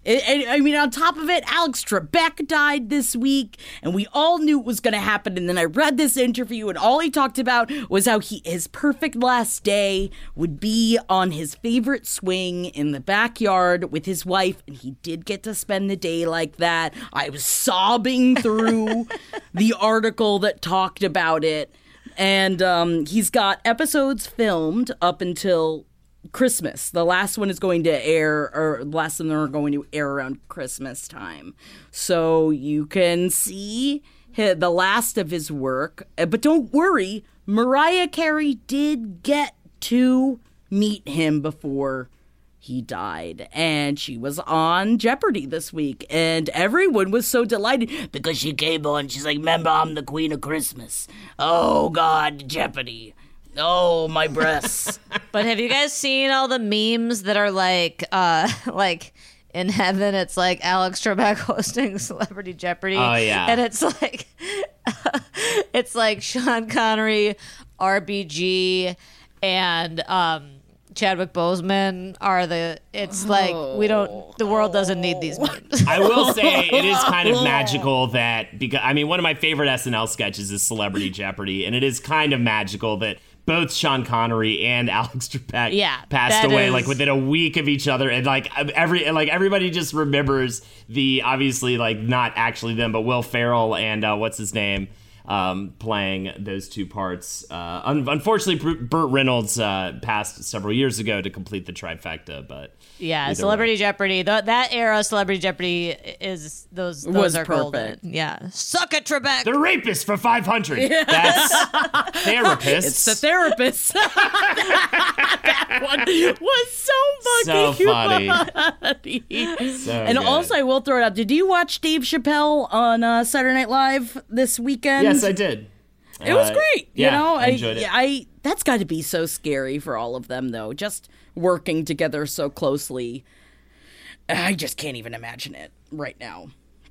I mean, on top of it, Alex Trebek died this week, and we all knew it was going to happen. And then I read this interview, and all he talked about was how he his perfect last day would be on his favorite swing in the backyard with his wife, and he did get to spend the day like that. I was sobbing through the article that talked about it, and um, he's got episodes filmed up until Christmas. The last one is going to air, or the last of them are going to air around Christmas time. So you can see the last of his work. Uh, But don't worry, Mariah Carey did get to meet him before he died. And she was on Jeopardy this week. And everyone was so delighted because she came on. She's like, Remember, I'm the Queen of Christmas. Oh, God, Jeopardy. Oh, my breasts. But have you guys seen all the memes that are like, uh, like in heaven? It's like Alex Trebek hosting Celebrity Jeopardy. Oh, yeah. and it's like, it's like Sean Connery, RBG, and um, Chadwick Boseman are the. It's like we don't. The world doesn't need these memes. I will say it is kind of magical that because I mean one of my favorite SNL sketches is Celebrity Jeopardy, and it is kind of magical that both Sean Connery and Alex Trebek Yeah, passed away is- like within a week of each other, and like every like everybody just remembers the obviously like not actually them, but Will Ferrell and uh, what's his name. Um, playing those two parts. Uh, un- unfortunately, Burt Reynolds uh, passed several years ago to complete the trifecta, but Yeah, Either Celebrity way. Jeopardy. Th- that era, Celebrity Jeopardy is those. Those Was are golden. perfect. Yeah, suck it, Trebek. The rapist for 500. That's therapists. It's the therapist. that one was so so fucking funny. So And good. also, I will throw it out. Did you watch Dave Chappelle on uh, Saturday Night Live this weekend? yes, I did. It was Uh, great. yeah, you know, I enjoyed it. I that's got to be so scary for all of them, though. Just working together so closely. I just can't even imagine it right now.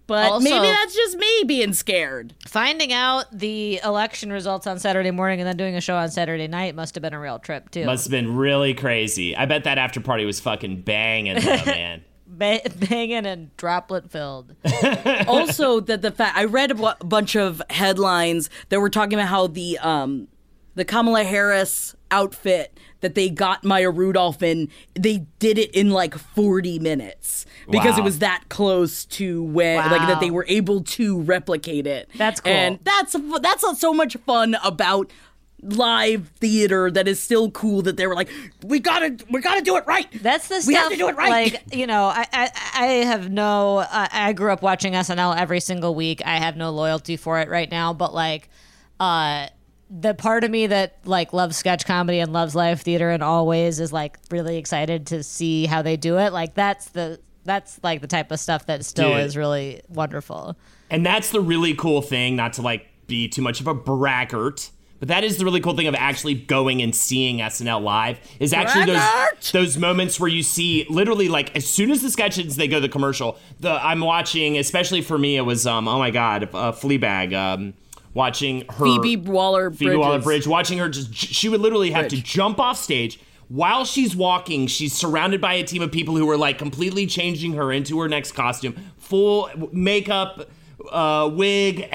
But Also- maybe that's just me being scared. Finding out the election results on Saturday morning and then doing a show on Saturday night must have been a real trip too. Must have been really crazy. I bet that after party was fucking banging, though, man. Ba- banging and droplet filled. also that the fact I read a bunch of headlines that were talking about how the um the Kamala Harris outfit that they got Maya Rudolph in, they did it in like 40 minutes because it was that close to when like that they were able to replicate it. That's cool. And that's that's so much fun about live theater that is still cool that they were like we gotta we gotta do it right That's the we stuff. have to do it right Like you know, I I, I have no. I I grew up watching SNL every single week. I have no loyalty for it right now. But like, uh, the part of me that like loves sketch comedy and loves live theater in all ways is like really excited to see how they do it. Like that's the that's like the type of stuff that still Dude. is really wonderful. And that's the really cool thing, not to like be too much of a braggart, but that is the really cool thing of actually going and seeing SNL live is actually Braggart! those those moments where you see literally like as soon as the sketches they go to the commercial, the I'm watching, especially for me, it was um oh my god, a uh, Fleabag, um watching her Phoebe Waller Phoebe Waller Bridge, watching her just she would literally have to jump off stage. While she's walking, she's surrounded by a team of people who are like completely changing her into her next costume. Full makeup, uh, wig,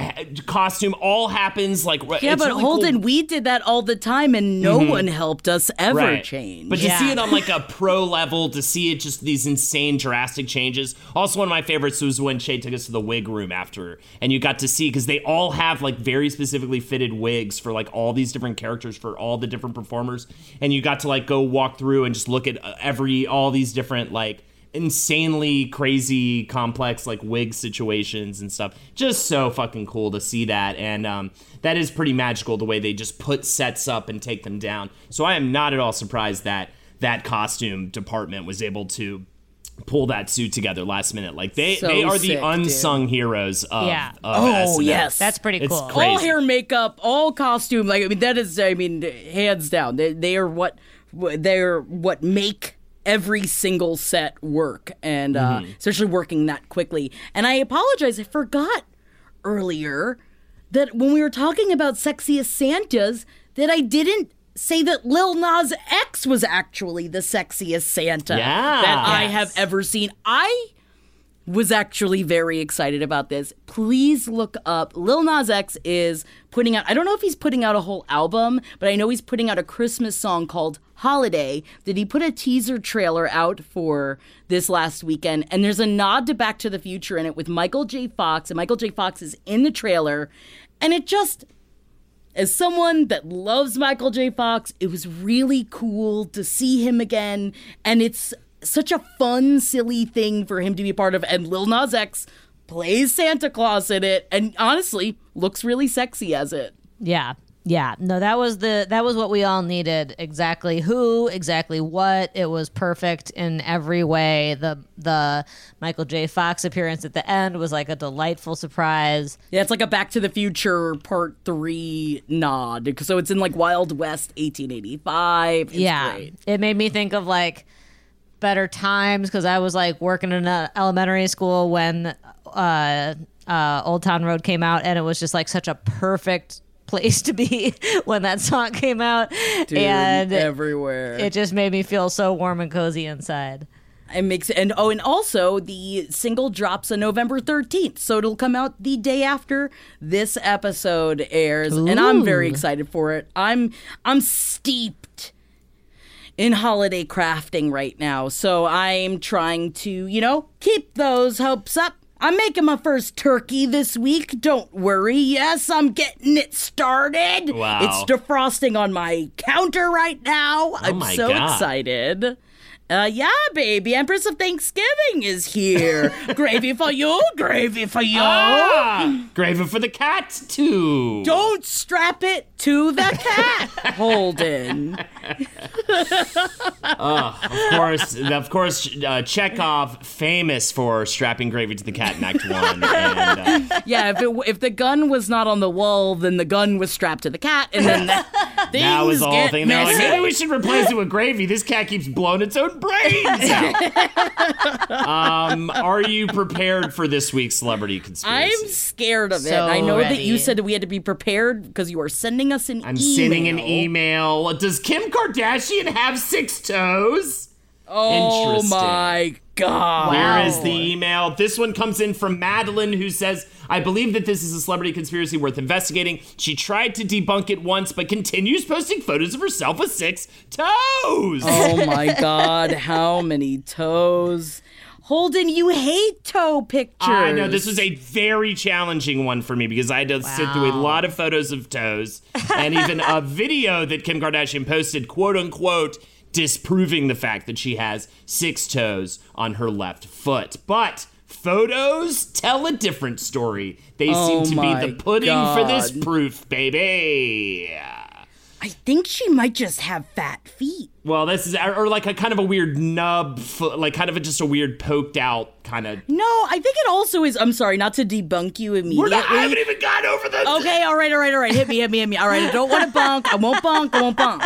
costume, all happens like Yeah, it's but really Holden, cool. we did that all the time, and no one helped us ever Right. change. But to Yeah. see it on like a pro level, to see it just these insane drastic changes. Also, one of my favorites was when Shay took us to the wig room after, and you got to see because they all have like very specifically fitted wigs for like all these different characters for all the different performers, and you got to like go walk through and just look at uh, every all these different like insanely crazy complex like wig situations and stuff just so fucking cool to see that and um, that is pretty magical the way they just put sets up and take them down so i am not at all surprised that that costume department was able to pull that suit together last minute like they So they are sick, the dude. unsung heroes of, Yeah. of Oh, SNL. yes. That's pretty It's cool. crazy. all hair, makeup, all costume. Like I mean, that is, I mean, hands down, they, they are what they're what make every single set work, and uh, Mm-hmm. especially working that quickly. And I apologize, I forgot earlier that when we were talking about sexiest Santas, that I didn't say that Lil Nas X was actually the sexiest Santa Yeah. that I have ever seen. I was actually very excited about this. Please look up. Lil Nas X is putting out, I don't know if he's putting out a whole album, but I know he's putting out a Christmas song called Holiday. Did he put a teaser trailer out for this last weekend? And there's a nod to Back to the Future in it with Michael J. Fox, and Michael J. Fox is in the trailer. And it just, as someone that loves Michael J. Fox, it was really cool to see him again. And it's such a fun, silly thing for him to be a part of. And Lil Nas X plays Santa Claus in it, and honestly, looks really sexy as it. Yeah. Yeah. No, that was the that was what we all needed. Exactly who, exactly what. It was perfect in every way. The the Michael J. Fox appearance at the end was like a delightful surprise. Yeah, it's like a Back to the Future Part 3 nod. So it's in like Wild West 1885. Yeah. great. It made me think of like better times because I was like working in elementary school when uh, uh, Old Town Road came out, and it was just like such a perfect place to be when that song came out. Dude, and everywhere. it just made me feel so warm and cozy inside. It makes and oh, and also the single drops on November 13th, so it'll come out the day after this episode airs, and I'm very excited for it. I'm I'm steeped in holiday crafting right now, so I'm trying to, you know, keep those hopes up. I'm making my first turkey this week. Don't worry. Yes, I'm getting it started. Wow. It's defrosting on my counter right now. Oh I'm so God. excited. Uh, yeah, baby. Empress of Thanksgiving is here. gravy for you, gravy for you. Ah, gravy for the cat too. Don't strap it to the cat, Holden. Uh, of course, of course, uh, Chekhov, famous for strapping gravy to the cat in Act One. And, uh, Yeah, if it, if the gun was not on the wall, then the gun was strapped to the cat, and then that, things that was the whole thing. They're like, maybe we should replace it with gravy. This cat keeps blowing its own brains out. um, are you prepared for this week's celebrity conspiracy? I'm scared of it. I know that you said that we had to be prepared because you are sending us an I'm email. sending an email. Does Kim Kardashian have six toes? Oh my god! Where is the email. This one comes in from Madeline, who says, I believe that this is a celebrity conspiracy worth investigating. She tried to debunk it once, but continues posting photos of herself with six toes. Oh my god! How many toes? Holden, you hate toe pictures. I know this was a very challenging one for me because I had to sit through a lot of photos of toes and even a video that Kim Kardashian posted, quote unquote, disproving the fact that she has six toes on her left foot. But photos tell a different story. They Oh seem to be the pudding for this proof, baby. I think she might just have fat feet. Well, this is or like a kind of a weird nub like kind of a, just a weird poked out kind of. No, I think it also is. I'm sorry, not to debunk you We're immediately. not, I haven't even gotten over the. Okay, all right, all right, all right. Hit me, hit me, hit me. All right, I don't want to bunk. I won't bunk. I won't bunk.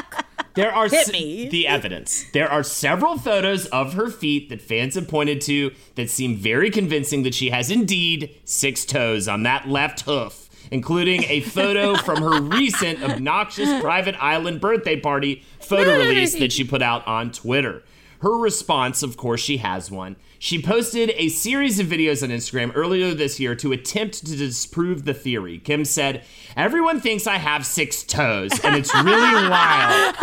There are Hit me. the evidence. There are several photos of her feet that fans have pointed to that seem very convincing that she has indeed six toes on that left hoof, including a photo from her recent obnoxious private island birthday party photo release that she put out on Twitter. Her response, of course, she has one. She posted a series of videos on Instagram earlier this year to attempt to disprove the theory. Kim said, Everyone thinks I have six toes, and it's really wild.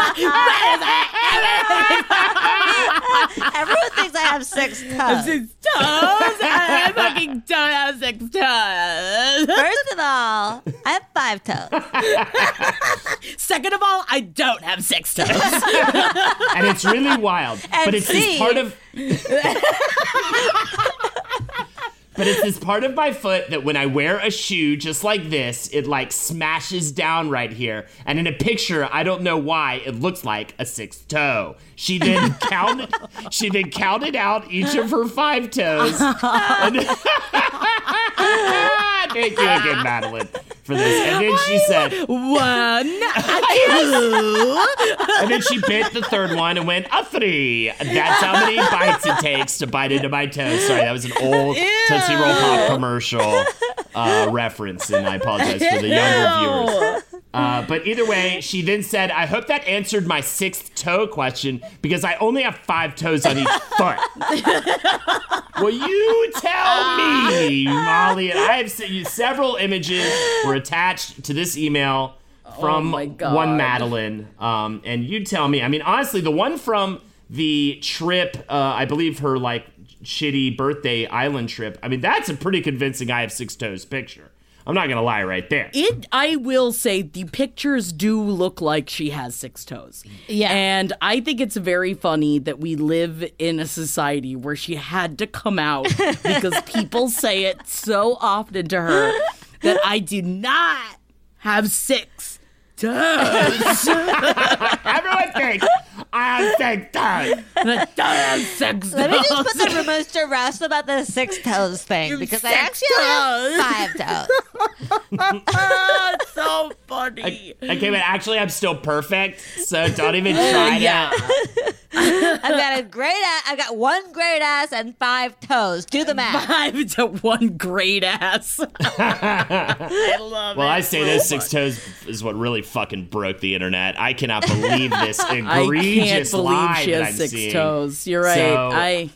Everyone thinks I have six toes. Six toes. I fucking don't have six toes. First of all, I have five toes. Second of all, I don't have six toes. and it's really wild. but it's see- part of. But it's this part of my foot that when I wear a shoe just like this, it like smashes down right here. And in a picture, I don't know why, it looks like a sixth toe. She then counted. She then counted out each of her five toes. Thank you again, Madeline, for this. And then she said, One, and then she bit the third one and went a three. That's how many bites it takes to bite into my toes. Sorry, that was an old Tootsie Roll Pop commercial uh, reference, and I apologize for the younger viewers. Uh, but either way, she then said, "I hope that answered my sixth toe question because I only have five toes on each foot." Will you tell me, Molly? And I have sent you several images were attached to this email from my God. one Madeline. Um, and you tell me. I mean, honestly, the one from the trip, uh, I believe her like shitty birthday island trip. I mean, that's a pretty convincing "I have six toes" picture. I'm not gonna lie, right there. It, I will say, the pictures do look like she has six toes. Yeah. And I think it's very funny that we live in a society where she had to come out because people say it so often to her that I do not have six toes. Everyone thinks I have six toes. I don't have six Let me just put the rumors to rest about the six toes thing because I Six actually have five toes. Ah, it's so funny. I, Okay, but actually, I'm still perfect, so don't even try yeah. to. I've got a great ass. I've got one great ass and five toes. Do the math. Five to one great ass. I love Well, it. I say those six toes is what really fucking broke the internet. I cannot believe this I egregious can't believe lie she has six seeing. toes. You're right. So- I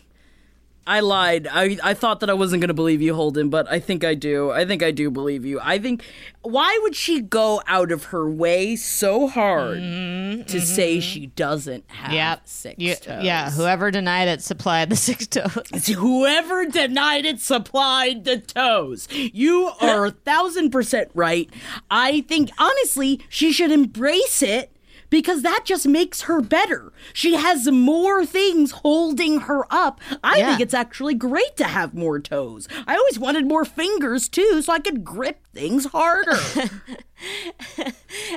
I lied. I I thought that I wasn't going to believe you, Holden, but I think I do. I think I do believe you. I think why would she go out of her way so hard mm-hmm, to mm-hmm. say she doesn't have six You- toes? yeah. Whoever denied it supplied the six toes. It's Whoever denied it supplied the toes. You are a thousand percent right. I think, honestly, she should embrace it because that just makes her better. She has more things holding her up. I Yeah. think it's actually great to have more toes. I always wanted more fingers too, so I could grip things harder.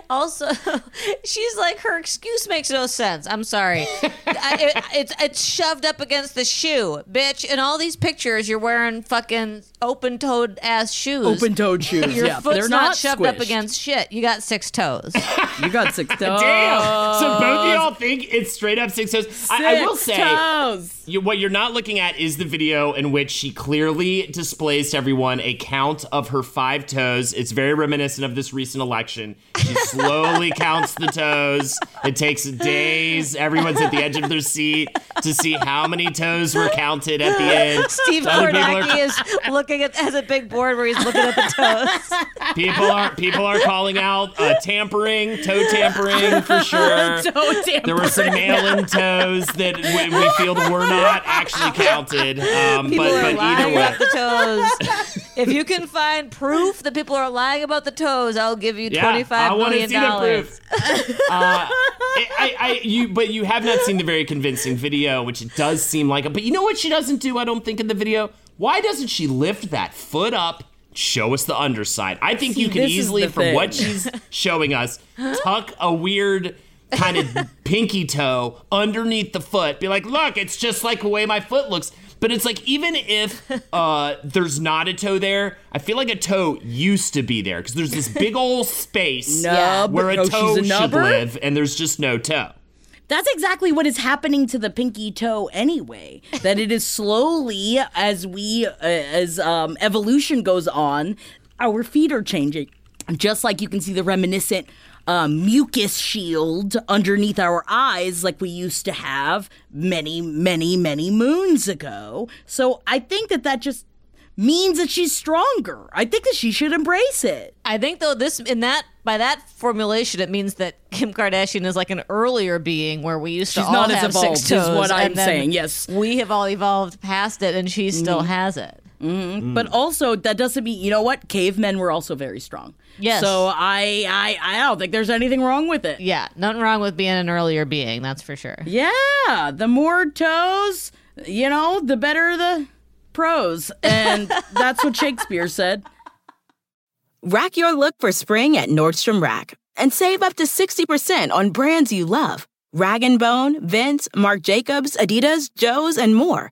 Also, she's like, her excuse makes no sense. I'm sorry. I, it, it's it's shoved up against the shoe, bitch. In all these pictures, you're wearing fucking open-toed ass shoes. Open-toed shoes. Your yeah, foot's they're not, not shoved up against shit. You got six toes. You got six toes. Damn. So both of y'all think it's straight up six toes. I, I will say, toes. you, what you're not looking at is the video in which she clearly displays to everyone a count of her five toes. It's very reminiscent of this recent election. She slowly counts the toes. It takes days. Everyone's at the edge of their seat to see how many toes were counted at the end. Steve Kornacki are- is looking at has a big board where he's looking at the toes. People are people are calling out uh, tampering, toe tampering for sure. Toe There were some toes that we, we feel were not actually counted. Um, People but are but either lying way, about the toes. if you can find proof that people are lying about the toes, I'll give you yeah, twenty-five I want to million see the dollars. proof. uh, I, I, you, but you have not seen the very convincing video, which it does seem like. But you know what she doesn't do? I don't think in the video. Why doesn't she lift that foot up? Show us the underside. I think See, you can easily, from what she's showing us, tuck a weird kind of pinky toe underneath the foot. Be like, look, it's just like the way my foot looks. But it's like even if uh, there's not a toe there, I feel like a toe used to be there because there's this big old space Nub. where a Oh, toe a should live, and there's just no toe. That's exactly what is happening to the pinky toe anyway. that it is slowly as we uh, as um, evolution goes on, our feet are changing. Just like you can see the reminiscent um, mucus shield underneath our eyes, like we used to have many, many, many moons ago. So I think that that just means that she's stronger. I think that she should embrace it. I think though this in that by that formulation it means that Kim Kardashian is like an earlier being where we used to She's all not as evolved, six is what I'm saying, yes. we have all evolved past it, and she still Mm-hmm. has it. Mm-hmm. Mm. But also that doesn't mean you know what? Cavemen were also very strong. Yes. So I I I don't think there's anything wrong with it. Yeah, nothing wrong with being an earlier being. That's for sure. Yeah. The more toes, you know, the better the pros. And that's what Shakespeare said. Rack your look for spring at Nordstrom Rack and save up to 60% on brands you love. Rag & Bone, Vince, Marc Jacobs, Adidas, Joe's, and more.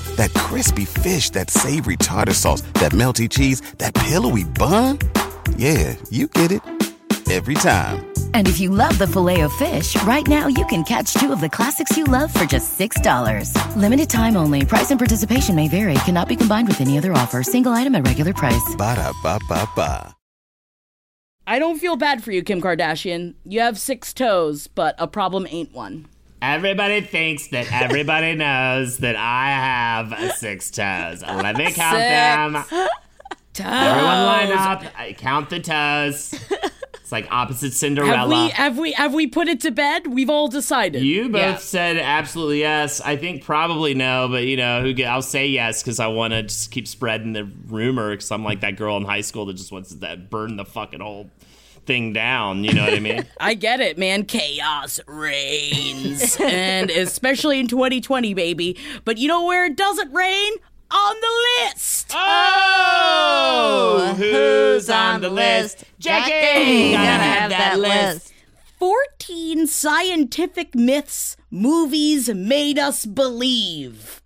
That crispy fish, that savory tartar sauce, that melty cheese, that pillowy bun. Yeah, you get it. Every time. And if you love the filet of fish, right now you can catch two of the classics you love for just $6. Limited time only. Price and participation may vary. Cannot be combined with any other offer. Single item at regular price. Ba-da-ba-ba-ba. I don't feel bad for you, Kim Kardashian. You have six toes, but a problem ain't one. Everybody thinks that everybody knows that I have six toes. Let me count Six. them. Everyone line up. I count the toes. It's like opposite Cinderella. Have Cinderella. we have we have we put it to bed? We've all decided. You both Yeah. said absolutely yes. I think probably no, but you know, who? get- I'll say yes because I want to just keep spreading the rumor. Because I'm like that girl in high school that just wants to burn the fucking whole thing down. You know what I mean? I get it, man. Chaos reigns. and especially in 2020, baby. But you know where it doesn't rain? On the list. oh, oh! who's on the list? Jackie, gotta have that list. 14 scientific myths movies made us believe.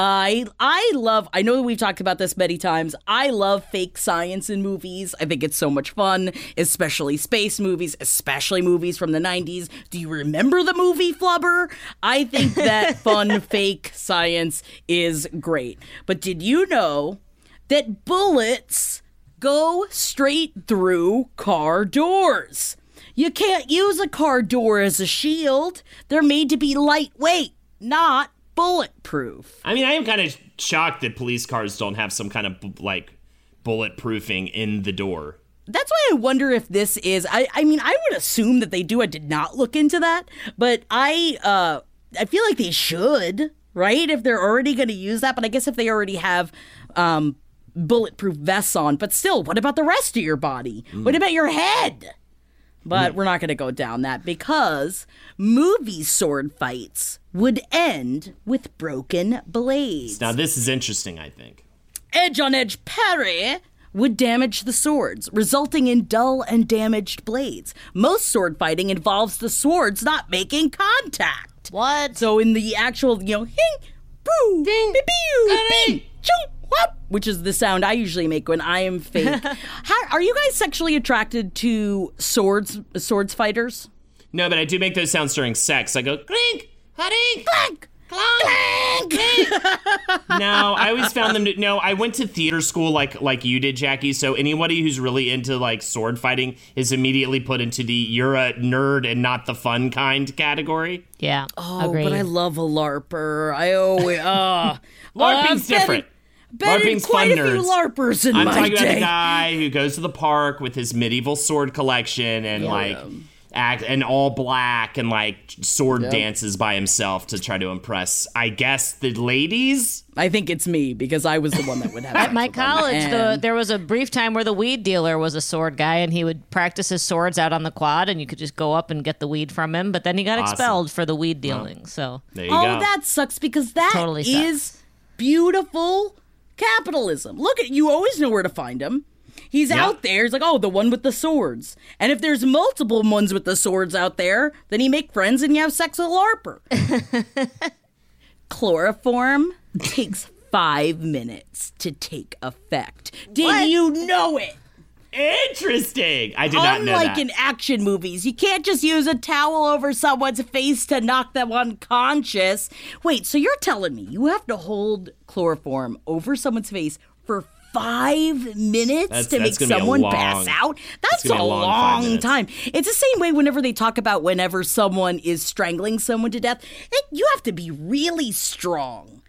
I I love I know that we've talked about this many times. I love fake science in movies. I think it's so much fun, especially space movies, especially movies from the 90s. Do you remember the movie Flubber? I think that fun fake science is great. But did you know that bullets go straight through car doors? You can't use a car door as a shield. They're made to be lightweight, not bulletproof. I mean, I am kind of shocked that police cars don't have some kind of like bulletproofing in the door. that's why I wonder if this is. I, I mean, I would assume that they do. I did not look into that, but I, uh, I feel like they should, right? If they're already going to use that, but I guess if they already have, um, bulletproof vests on, but still, what about the rest of your body? What about your head? But we're not going to go down that because movie sword fights would end with broken blades. Now this is interesting. I think. edge on edge parry would damage the swords, resulting in dull and damaged blades. Most sword fighting involves the swords not making contact. What? So in the actual, you know, hing, boo, ding, pew, bing, chung, whop, which is the sound I usually make when I am fake. How, are you guys sexually attracted to swords, swords fighters? No, but I do make those sounds during sex. I go clink, clink, Clank, clank. no, I always found them to no, I went to theater school like like you did, Jackie. So anybody who's really into like sword fighting is immediately put into the you're a nerd and not the fun kind category. yeah. Oh, agreed. but I love a larper. I always, uh, LARPing's different. Been LARPing's quite fun a few larpers in I'm my talking about the guy who goes to the park with his medieval sword collection and like act and all black and like sword dances by himself to try to impress, I guess, the ladies. I think it's me because I was the one that would have. At my college, the, there was a brief time where the weed dealer was a sword guy, and he would practice his swords out on the quad, and you could just go up and get the weed from him. But then he got Awesome. expelled for the weed dealing. So There you oh, go. that sucks because that Totally sucks. beautiful capitalism. Look at you. Always know where to find him. He's Yep. out there. He's like, oh, the one with the swords. And if there's multiple ones with the swords out there, then you make friends and you have sex with a larper. Chloroform takes five minutes to take effect. Did you know it? Interesting. I did not know Unlike in action movies, you can't just use a towel over someone's face to knock them unconscious. Wait, so you're telling me you have to hold chloroform over someone's face for five minutes That's- to that's make gonna be a someone long- pass out? That's a long long time. It's the same way whenever they talk about whenever someone is strangling someone to death, you have to be really strong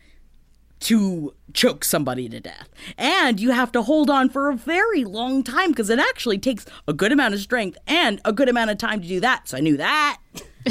to choke somebody to death. And you have to hold on for a very long time because it actually takes a good amount of strength and a good amount of time to do that. So I knew that.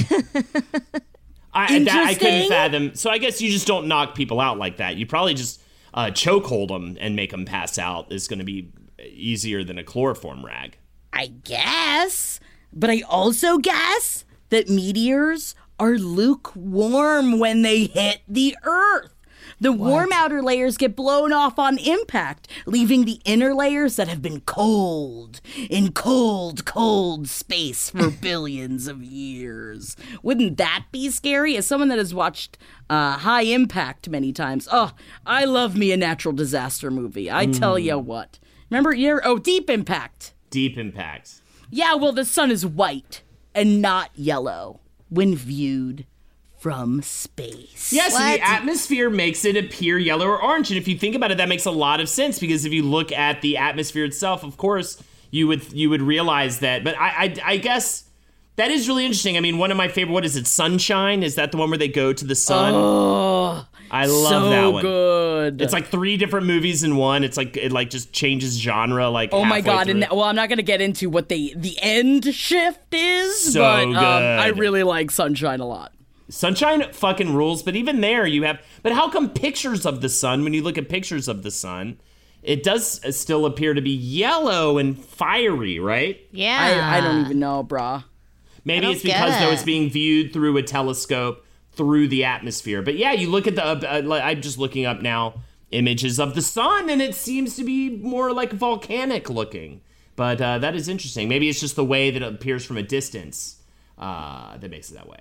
I, that, I couldn't fathom. So I guess you just don't knock people out like that. You probably just uh, chokehold them and make them pass out is going to be easier than a chloroform rag. I guess. But I also guess that meteors are lukewarm when they hit the Earth. The warm outer layers get blown off on impact, leaving the inner layers that have been cold in cold, cold space for billions of years. Wouldn't that be scary? As someone that has watched uh, High Impact many times, oh, I love me a natural disaster movie. I tell you what. Remember, you're, oh, Deep Impact. Deep impact. Yeah, well, the sun is white and not yellow when viewed from space. Yes, the atmosphere makes it appear yellow or orange, and if you think about it, that makes a lot of sense because if you look at the atmosphere itself, of course, you would you would realize that. But I I, I guess that is really interesting. I mean, one of my favorite. What is it? Sunshine? Is that the one where they go to the sun? I love so that one. good. It's like three different movies in one. It's like it like just changes genre. Like Oh my god! through. And well, I'm not gonna get into what the the end shift is, So but um, I really like Sunshine a lot. Sunshine fucking rules, but even there you have. But how come pictures of the sun, when you look at pictures of the sun, it does still appear to be yellow and fiery, right? yeah, I, I don't even know, brah. Maybe it's because get though it's being viewed through a telescope through the atmosphere. But yeah, you look at the. Uh, uh, I'm just looking up now images of the sun, and it seems to be more like volcanic looking. But uh, that is interesting. Maybe it's just the way that it appears from a distance uh, that makes it that way.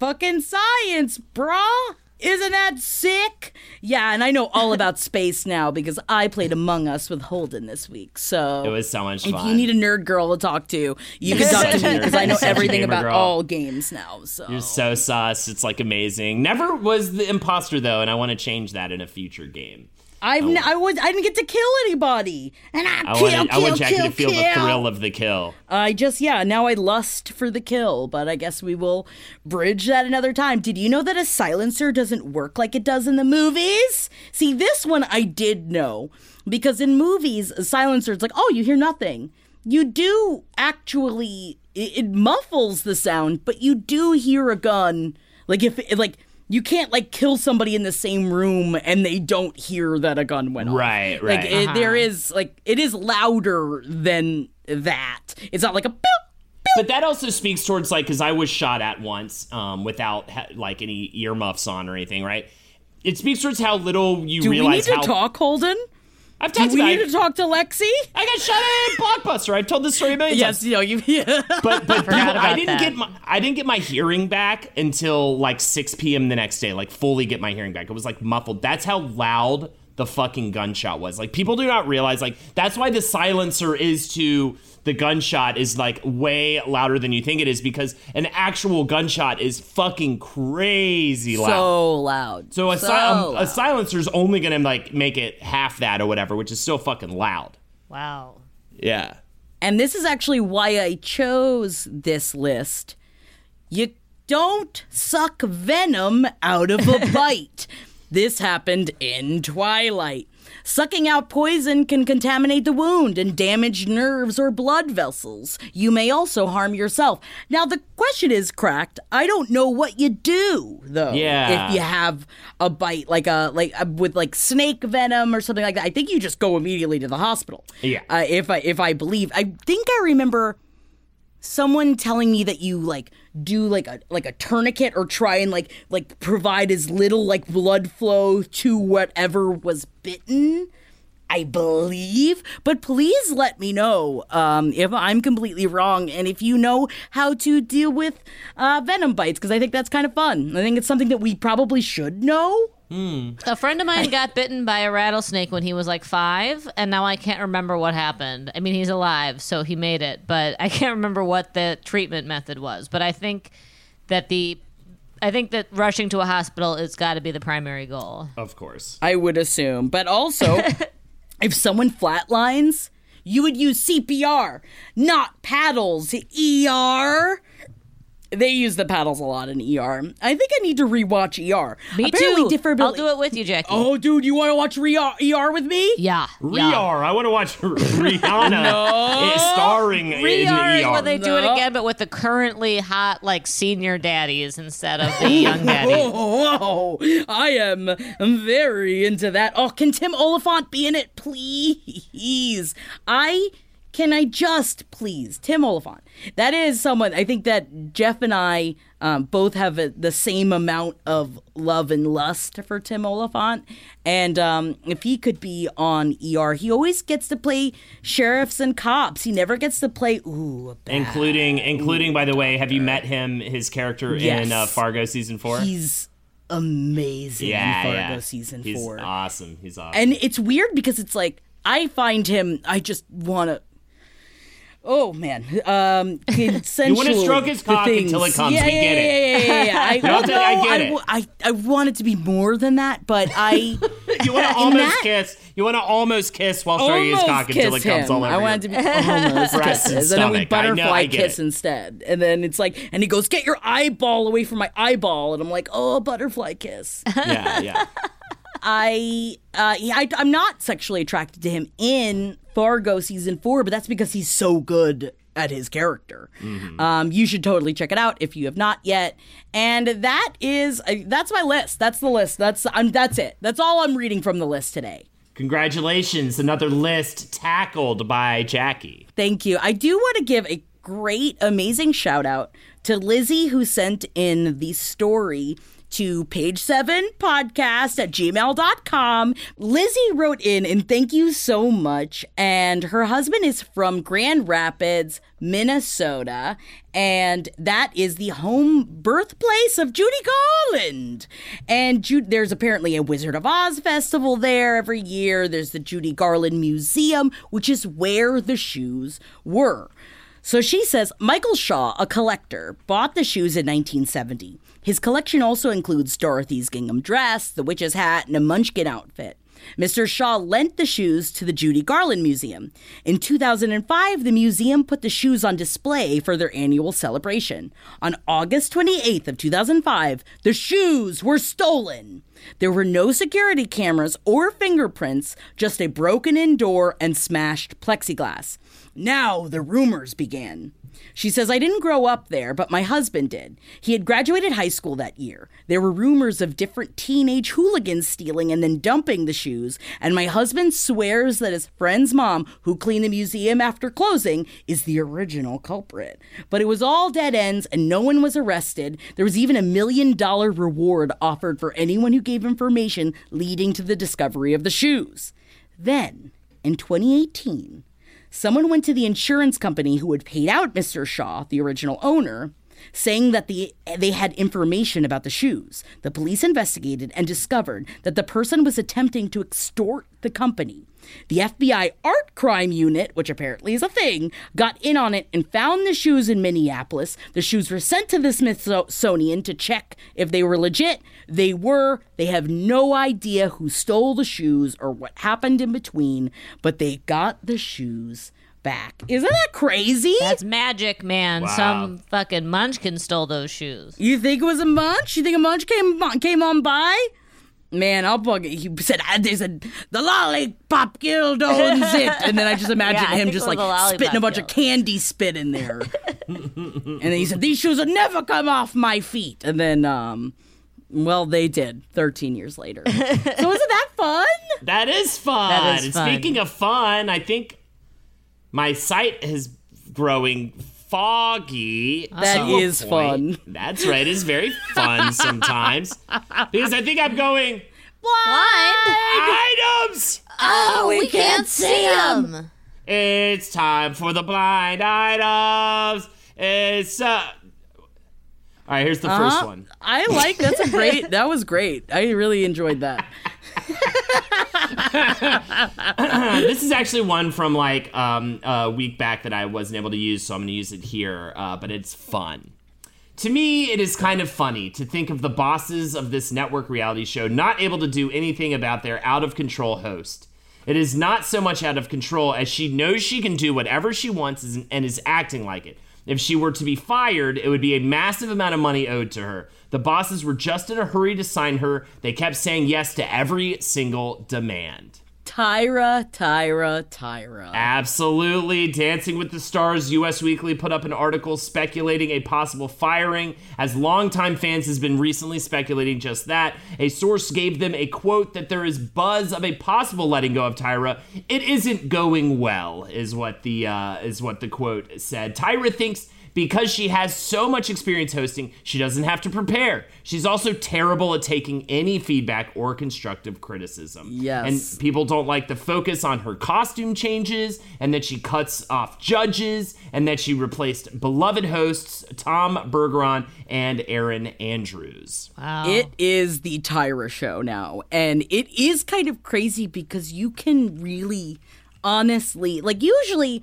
Fucking science, brah. Isn't that sick? Yeah, and I know all about space now because I played Among Us with Holden this week. So It was so much if fun. If you need a nerd girl to talk to, you can talk to me because I know everything about girl. all games now. So You're so sus. It's like amazing. Never was the imposter though, and I want to change that in a future game. I've oh. n- I was I didn't get to kill anybody, and I, I kill, want kill, I want Jackie kill, to feel kill. the thrill of the kill. I just yeah, now I lust for the kill, but I guess we will bridge that another time. Did you know that a silencer doesn't work like it does in the movies? See, this one I did know because in movies, a silencer it's like, "Oh, you hear nothing." you do actually it, it muffles the sound, but you do hear a gun. Like if like you can't like kill somebody in the same room and they don't hear that a gun went off. Right, right. Like it, there is like it is louder than that. It's not like a. Boop, But that also speaks towards like because I was shot at once um, without ha- like any earmuffs on or anything, right? It speaks towards how little you do we need to how talk, Holden? I've Do talked we about. need to talk to Lexi? I got shot at in Blockbuster. I've told this story a million Yes, times. you know, you. Yeah. But but people, I didn't that. get my I didn't get my hearing back until like 6 p.m. the next day. Like fully get my hearing back. It was like muffled. That's how loud the fucking gunshot was. Like people do not realize. Like that's why the silencer is to the gunshot is like way louder than you think it is because an actual gunshot is fucking crazy loud. so loud. So a, si- So um, loud. a silencer is only gonna like make it half that or whatever, which is still fucking loud. Wow. Yeah. And this is actually why I chose this list. You don't suck venom out of a bite. This happened in Twilight. Sucking out poison can contaminate the wound and damage nerves or blood vessels. You may also harm yourself. Now, the question is cracked. I don't know what you do, though. Yeah. If you have a bite, like a like a, with like snake venom or something like that, I think you just go immediately to the hospital. Yeah. Uh, if I if I believe, I think I remember someone telling me that you like do like a like a tourniquet or try and like like provide as little like blood flow to whatever was bitten I believe, but please let me know um, if I'm completely wrong and if you know how to deal with uh, venom bites because I think that's kind of fun. I think it's something that we probably should know. A friend of mine got bitten by a rattlesnake when he was like five, and now I can't remember what happened. I mean, he's alive, so he made it, but I can't remember what the treatment method was. But I think that the, I think that rushing to a hospital has got to be the primary goal. Of course. I would assume. But also, if someone flatlines, you would use CPR, not paddles. ER. They use the paddles a lot in ER. I think I need to rewatch ER. Me Apparently, too. Defibrill- I'll do it with you, Jackie. Oh, dude, you want to watch ER, ER with me? yeah. Riar. I want to watch Rihanna is starring in Re-R is ER. when they do it again, but with the currently hot like senior daddies instead of the young daddies. Oh, I am very into that. Oh, can Tim Olyphant be in it, please? I can I just please Tim Olyphant. That is someone I think that Jeff and I um, both have a, the same amount of love and lust for Tim Olyphant, and um, if he could be on ER, he always gets to play sheriffs and cops. He never gets to play ooh. a bad including including by the way, have you met him his character in uh, Fargo season 4? He's amazing yeah, in Fargo yeah. season He's four. awesome. He's awesome. And it's weird because it's like I find him. I just want to. Oh man, um, consensual. stroke his cock things. until it comes. Yeah, yeah, get it. yeah, yeah, yeah. I, No, well, I- I no, get I, it. I, I want it to be more than that, but I you want to almost that- kiss. You want to almost kiss while showing his cock until it comes him. all over I you. want it to be almost Breast and and then we stomach. I know, I kiss it. instead, and then it's like, and he goes, "Get your eyeball away from my eyeball," and I'm like, "Oh, butterfly kiss." yeah, yeah. I, uh, I I'm not sexually attracted to him in Fargo season four, but that's because he's so good at his character. Um, you should totally check it out if you have not yet. And that is uh, that's my list. That's the list. That's I'm that's it. That's all I'm reading from the list today. Congratulations, another list tackled by Jackie. Thank you. I do want to give a great, amazing shout out to Lizzie who sent in the story to page seven podcast at gmail.com. Lizzie wrote in and thank you so much. And her husband is from Grand Rapids, Minnesota. And that is the home birthplace of Judy Garland. And there's apparently a Wizard of Oz festival there every year. There's the Judy Garland Museum, which is where the shoes were. So she says Michael Shaw, a collector, bought the shoes in 1970. His collection also includes Dorothy's gingham dress, the witch's hat, and a munchkin outfit. Mr. Shaw lent the shoes to the Judy Garland Museum. In 2005, the museum put the shoes on display for their annual celebration. On August 28th of 2005, the shoes were stolen. There were no security cameras or fingerprints, just a broken in door and smashed plexiglass. Now the rumors began. She says, I didn't grow up there, but my husband did. He had graduated high school that year. There were rumors of different teenage hooligans stealing and then dumping the shoes, and my husband swears that his friend's mom, who cleaned the museum after closing, is the original culprit. But it was all dead ends, and no one was arrested. There was even a million dollar reward offered for anyone who gave information leading to the discovery of the shoes. Then, in 2018, someone went to the insurance company who had paid out Mr. Shaw, the original owner, saying that the, they had information about the shoes. The police investigated and discovered that the person was attempting to extort the company. The FBI art crime unit, which apparently is a thing, got in on it and found the shoes in Minneapolis. The shoes were sent to the Smithsonian to check if they were legit. They were. They have no idea who stole the shoes or what happened in between, but they got the shoes back. Isn't that crazy? That's magic, man. Wow. Some fucking munchkin stole those shoes. You think it was a munch? You think a munch came came on by? Man, I'll bug it. He said, "Ah, "They said the lollipop guild owns it," and then I just imagine Yeah, him just like spitting a bunch of candy spit in there. and then he said, "These shoes will never come off my feet." And then, um, well, they did. Thirteen years later. so isn't that fun? That is fun. That is And fun. Speaking of fun, I think my site is growing foggy. That to a is point. fun. That's right. It's very fun sometimes because I think I'm going Blind? items. Oh, we can't see them. It's time for the blind items. It's uh. All right, here's the first Huh? one. I like that's a great. That was great. I really enjoyed that. this is actually one from like um, a week back that I wasn't able to use, so I'm going to use it here. Uh, but it's fun. To me, it is kind of funny to think of the bosses of this network reality show not able to do anything about their out of control host. It is not so much out of control as she knows she can do whatever she wants and- and is acting like it. If she were to be fired, it would be a massive amount of money owed to her. The bosses were just in a hurry to sign her. They kept saying yes to every single demand. Tyra, Tyra, Tyra. Absolutely. Dancing with the Stars US Weekly put up an article speculating a possible firing, as longtime fans has been recently speculating just that. A source gave them a quote that there is buzz of a possible letting go of Tyra. It isn't going well, is what the uh, is what the quote said. Tyra thinks because she has so much experience hosting, she doesn't have to prepare. She's also terrible at taking any feedback or constructive criticism. Yes. And people don't like the focus on her costume changes and that she cuts off judges and that she replaced beloved hosts Tom Bergeron and Erin Andrews. Wow. It is the Tyra show now. And it is kind of crazy because you can really honestly, like, usually.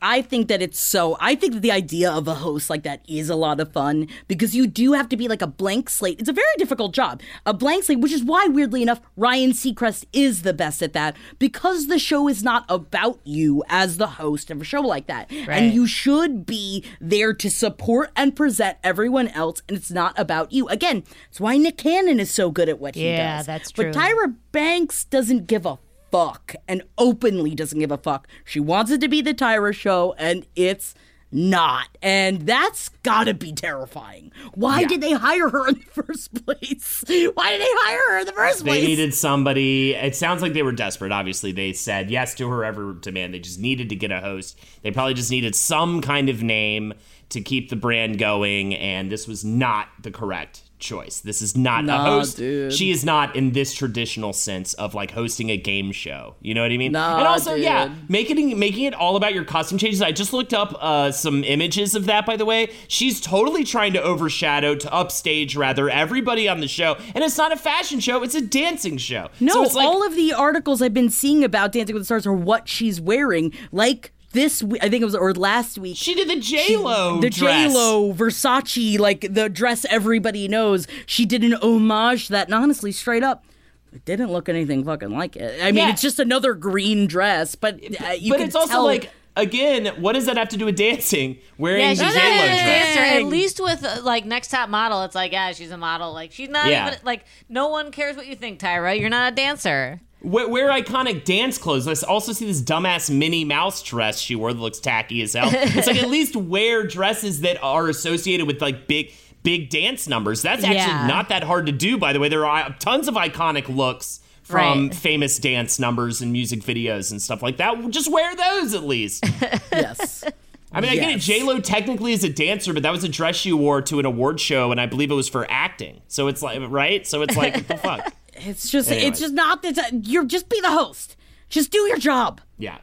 I think that it's so. I think that the idea of a host like that is a lot of fun because you do have to be like a blank slate. It's a very difficult job, a blank slate, which is why, weirdly enough, Ryan Seacrest is the best at that because the show is not about you as the host of a show like that. Right. And you should be there to support and present everyone else, and it's not about you. Again, it's why Nick Cannon is so good at what he does. Yeah, that's true. But. Tyra Banks doesn't give a fuck and openly doesn't give a fuck. She wants it to be the Tyra show, and it's not. And that's gotta be terrifying. Why did they hire her in the first place? Why did they hire her in the first place? They needed somebody. It sounds like they were desperate. Obviously, they said yes to her every demand. They just needed to get a host. They probably just needed some kind of name to keep the brand going, and this was not the correct choice. This is not a host. dude. She is not in this traditional sense of like hosting a game show. You know what I mean? Nah, and also, yeah, making it, making it all about your costume changes. I just looked up uh, some images of that, by the way. She's totally trying to overshadow, to upstage rather, everybody on the show. And it's not a fashion show; it's a dancing show. No, so it's like, all of the articles I've been seeing about Dancing with the Stars are what she's wearing. Like this, we- I think it was or last week. she did the J Lo, the J Lo Versace, like the dress everybody knows. She did an homage to that, and honestly, straight up, It didn't look anything fucking like it. I mean, Yeah. it's just another green dress, but uh, you but can it's also tell- like again, what does that have to do with dancing? Wearing Yeah, the she's J not Lo dress. At least with uh, like next top model, it's like yeah, she's a model. Like she's not Yeah. even like no one cares what you think, Tyra. You're not a dancer. Wear, wear iconic dance clothes. Let's also see this dumbass Minnie Mouse dress she wore that looks tacky as hell. it's like at least wear dresses that are associated with like big big dance numbers. That's actually Yeah. not that hard to do. By the way, there are uh, tons of iconic looks from Right. famous dance numbers and music videos and stuff like that. Just wear those at least. yes. I mean, I get it. J Lo technically is a dancer, but that was a dress she wore to an award show, and I believe it was for acting. So it's like right. So it's like what the fuck. It's just Anyway. it's just not that you're just be the host. Just do your job. Yeah.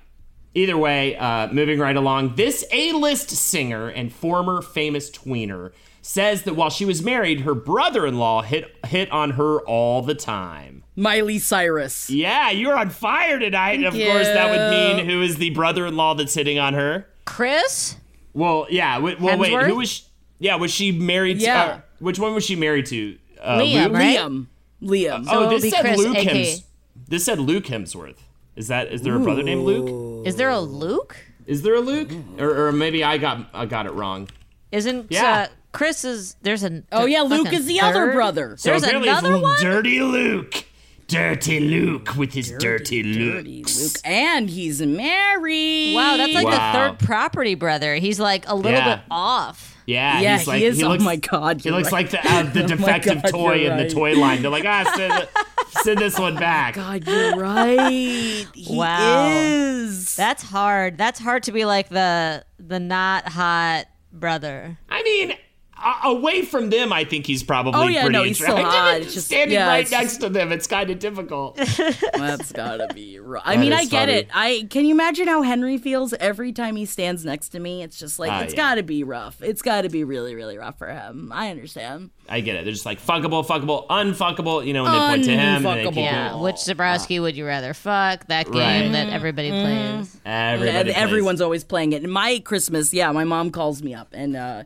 Either way, uh, moving right along, this A-list singer and former famous tweener says that while she was married, her brother-in-law hit hit on her all the time. Miley Cyrus. Yeah, you're on fire tonight. And of Thank course, that would mean who is the brother-in-law that's hitting on her? Chris, Well, yeah. w- Well, wait. Who was? She, yeah, was she married? Yeah. To, uh, which one was she married to? Uh, Liam, Luke? right? Liam. Liam. Oh, it'll this be said Chris, Luke aka. Hems. This said Luke Hemsworth. Is that? Is there a brother named Luke? is there a Luke? Is there a Luke? Or, or maybe I got I got it wrong. Isn't Yeah. uh, Chris is there's a oh yeah, Luke is the other brother. So There's apparently it's another one? Dirty Luke. Dirty Luke with his dirty, Dirty looks. Luke, and he's married. Wow, that's like Wow. the third property brother. He's like a little Yeah. bit off. Yeah, Yeah, he's like, he is. oh looks, my god, He looks right. like the, uh, the Oh defective God, toy you're in the toy line. They're like, ah, send, send this one back. God, you're right. He Wow. is. That's hard. That's hard to be like the the not hot brother. I mean, a- away from them, I think he's probably Oh, yeah, pretty no, he's still attractive. hot. Just It's just- standing yeah, right it's next to them, it's kind of difficult. That's gotta be right. I mean, I get funny. it. I can you imagine how Henry feels every time he stands next to me? It's just like Ah, it's yeah. gotta be rough. It's gotta be really, really rough for him. I understand. I get it. They're just like fuckable, fuckable, unfuckable. You know, when they point to him, and they keep Yeah. going. Which Zebrowski would you rather fuck? That game Right. that everybody plays. Everybody and plays. everyone's always playing it. And my Christmas, yeah, my mom calls me up and uh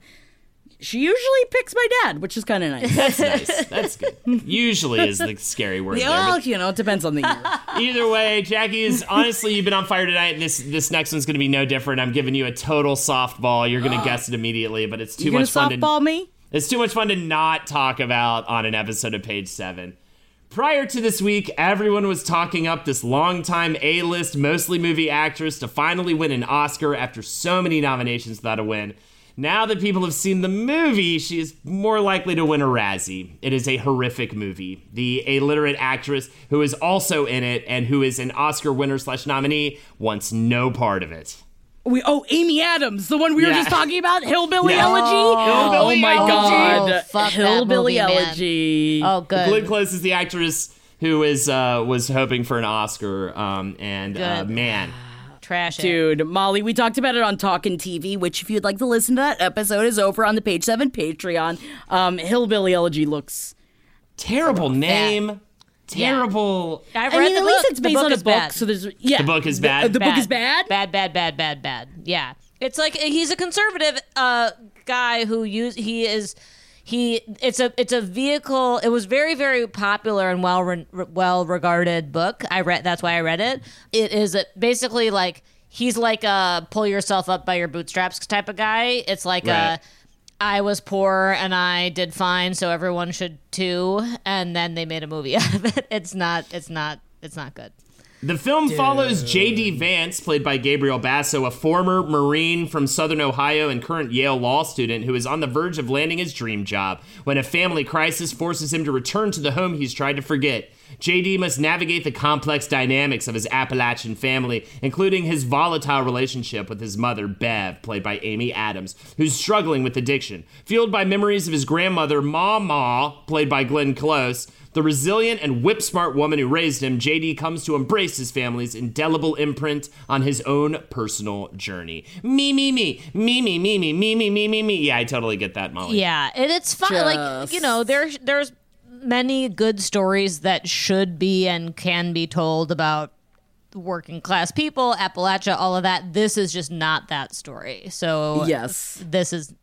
she usually picks my dad, which is kind of nice. That's nice. That's good. Usually is the scary word. yeah, there, well, you know, it depends on the year. Either way, Jackie is honestly you've been on fire tonight. And this this next one's going to be no different. I'm giving you a total softball. You're going to guess it immediately, but it's too you gonna much fun softball to me? it's too much fun to not talk about on an episode of Page Seven. Prior to this week, everyone was talking up this longtime A-list, mostly movie actress to finally win an Oscar after so many nominations without a win. Now that people have seen the movie, she is more likely to win a Razzie. It is a horrific movie. The illiterate actress who is also in it and who is an Oscar winner slash nominee wants no part of it. We oh Amy Adams, the one we were just talking about, Hillbilly Yeah. Elegy. Oh, Hillbilly my Elegy. god, Oh, fuck that Hillbilly movie, man. Elegy. Oh, Glenn good. Close is the actress who is uh, was hoping for an Oscar, um, and uh, man, Trash it. Dude, Molly, we talked about it on Talkin' TV, which if you'd like to listen to that episode is over on the Page Seven Patreon. Um, Hillbilly Elegy looks. terrible name, terrible. I've I read mean, the at least book. it's The based book on a book, bad. so there's yeah. The book is The- bad? The, book is bad. Bad, bad, bad, bad, bad. Yeah. It's like he's a conservative uh, guy who use he is he it's a it's a vehicle. It was very very popular and well re- well regarded book. I read that's why I read it. It is a, basically like he's like a pull yourself up by your bootstraps type of guy. It's like Right. a I was poor and I did fine, so everyone should too. And then they made a movie out of it. It's not. It's not. It's not good. The film follows J.D. Vance, played by Gabriel Basso, a former Marine from Southern Ohio and current Yale law student who is on the verge of landing his dream job when a family crisis forces him to return to the home he's tried to forget. J.D. must navigate the complex dynamics of his Appalachian family, including his volatile relationship with his mother, Bev, played by Amy Adams, who's struggling with addiction. Fueled by memories of his grandmother, Mamaw, played by Glenn Close, the resilient and whip smart woman who raised him, JD comes to embrace his family's indelible imprint on his own personal journey. Me, me, me, me, me, me, me, me, me, me, me, me. Yeah, I totally get that, Molly. Yeah, and it's fun. Like Just- you know, there's there's many good stories that should be and can be told about working class people, Appalachia, all of that. This is just not that story. So Yes. this is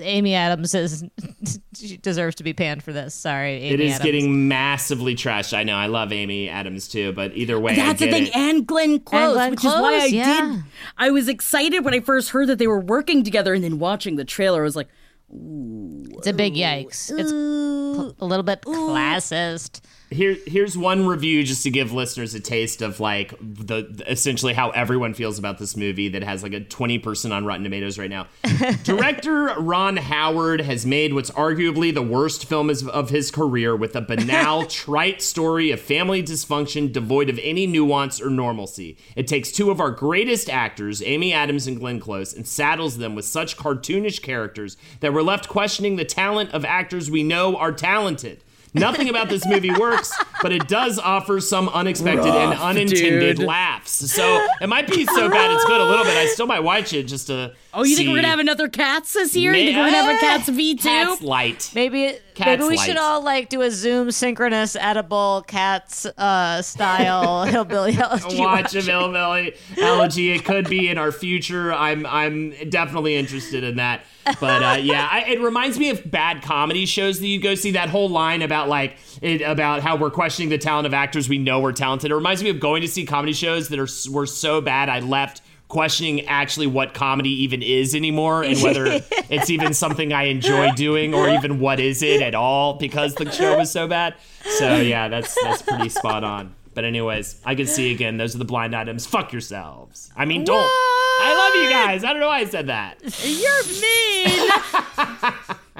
Amy Adams is she deserves to be panned for this. Sorry, Amy It is Adams. getting massively trashed. I know. I love Amy Adams too, but either way, That's I the thing, it. and Glenn Close, Glenn which is why I yeah. did. I was excited when I first heard that they were working together, and then watching the trailer, I was like, It's a big yikes. It's cl- a little bit classist. Here, here's one review just to give listeners a taste of like the essentially how everyone feels about this movie that has like a 20% on Rotten Tomatoes right now. Director Ron Howard has made what's arguably the worst film of his career with a banal, trite story of family dysfunction devoid of any nuance or normalcy. It takes two of our greatest actors, Amy Adams and Glenn Close, and saddles them with such cartoonish characters that we're left questioning the talent of actors we know are talented. Nothing about this movie works, but it does offer some unexpected and unintended dude. laughs. So it might be so bad it's good a little bit. I still might watch it just to. "Oh, you think we're gonna have another Cats this year? You think we're gonna have a Cats V two? Cats light. Maybe Cats maybe we light. should all like do a Zoom synchronous edible cats uh, style hillbilly elegy Watch a Hillbilly Elegy. It could be in our future. I'm I'm definitely interested in that. But uh, yeah, I, it reminds me of bad comedy shows that you go see. That whole line about like it, about how we're questioning the talent of actors we know we're talented. It reminds me of going to see comedy shows that are were so bad I left questioning actually what comedy even is anymore and whether it's even something I enjoy doing or even what is it at all because the show was so bad. So yeah, that's that's pretty spot on. But anyways, I can see again. Those are the blind items. Fuck yourselves. I mean, don't. I love you guys. I don't know why I said that. You're mean.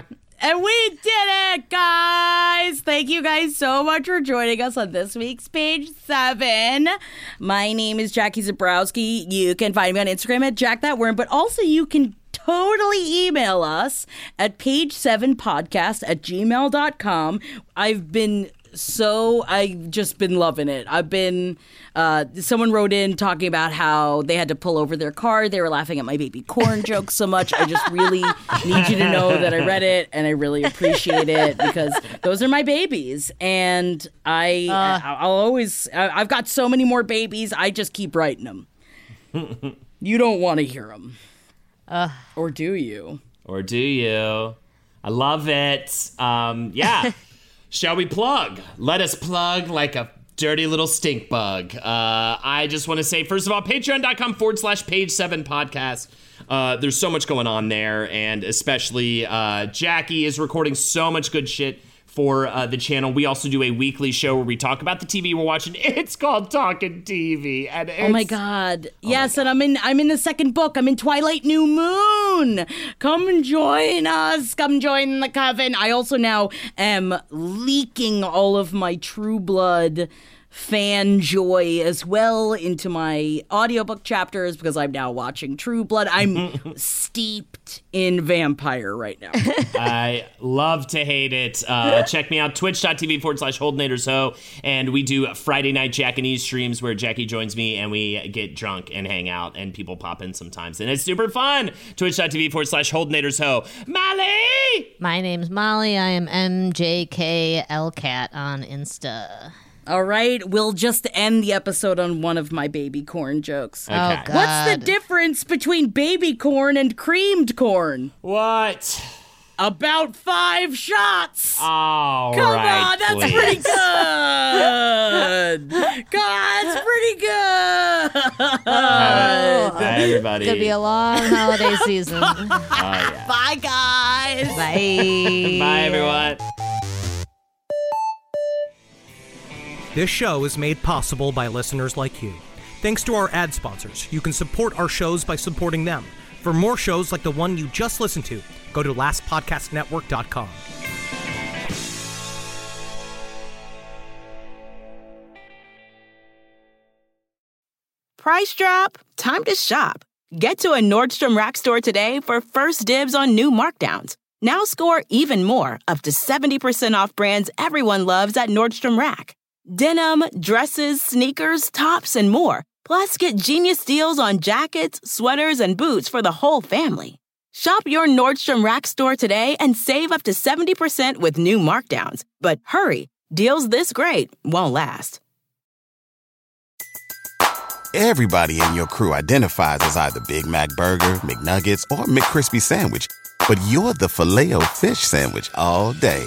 and we did it, guys. Thank you guys so much for joining us on this week's page seven. My name is Jackie Zebrowski. You can find me on Instagram at Jack That Worm, but also you can totally email us at page seven podcast at gmail.com. I've been so I've just been loving it. I've been uh, someone wrote in talking about how they had to pull over their car. They were laughing at my baby corn jokes so much. I just really need you to know that I read it and I really appreciate it because those are my babies, and I I'll always I- I've got so many more babies. I just keep writing them. you don't want to hear them, or do you? Or do you? I love it. Um, yeah. Shall we plug? Let us plug like a dirty little stink bug. Uh, I just want to say, first of all, patreon.com forward slash page seven podcast. Uh, there's so much going on there, and especially uh, Jackie is recording so much good shit for uh, the channel. We also do a weekly show where we talk about the TV we're watching. It's called Talking TV, and Oh my god. yes, and I'm in I'm in the second book. I'm in Twilight New Moon. Come join us. Come join the coven. I also now am leaking all of my True Blood fan joy as well into my audiobook chapters because I'm now watching True Blood. I'm steeped in vampire right now. I love to hate it. Uh, check me out, twitch.tv forward slash Holdenators Ho. And we do Friday night Jackanese streams where Jackie joins me and we get drunk and hang out and people pop in sometimes. And it's super fun. Twitch.tv forward slash Holdenators Ho. Molly! My name's Molly. I am MJKLCat on Insta. All right, we'll just end the episode on one of my baby corn jokes. Oh, God. What's the difference between baby corn and creamed corn? What? About five shots. Oh, Come right, on, that's please. pretty good. God, that's pretty good. Bye, everybody. It's gonna be a long holiday season. oh, yeah. Bye, guys. Bye. Bye, everyone. This show is made possible by listeners like you. Thanks to our ad sponsors, you can support our shows by supporting them. For more shows like the one you just listened to, go to lastpodcastnetwork.com. Price drop? Time to shop. Get to a Nordstrom Rack store today for first dibs on new markdowns. Now score even more, up to 70% off brands everyone loves at Nordstrom Rack. Denim, dresses, sneakers, tops, and more. Plus, get genius deals on jackets, sweaters, and boots for the whole family. Shop your Nordstrom Rack store today and save up to 70% with new markdowns. But hurry, deals this great won't last. Everybody in your crew identifies as either Big Mac Burger, McNuggets, or McCrispy Sandwich. but you're the Filet O Fish Sandwich all day.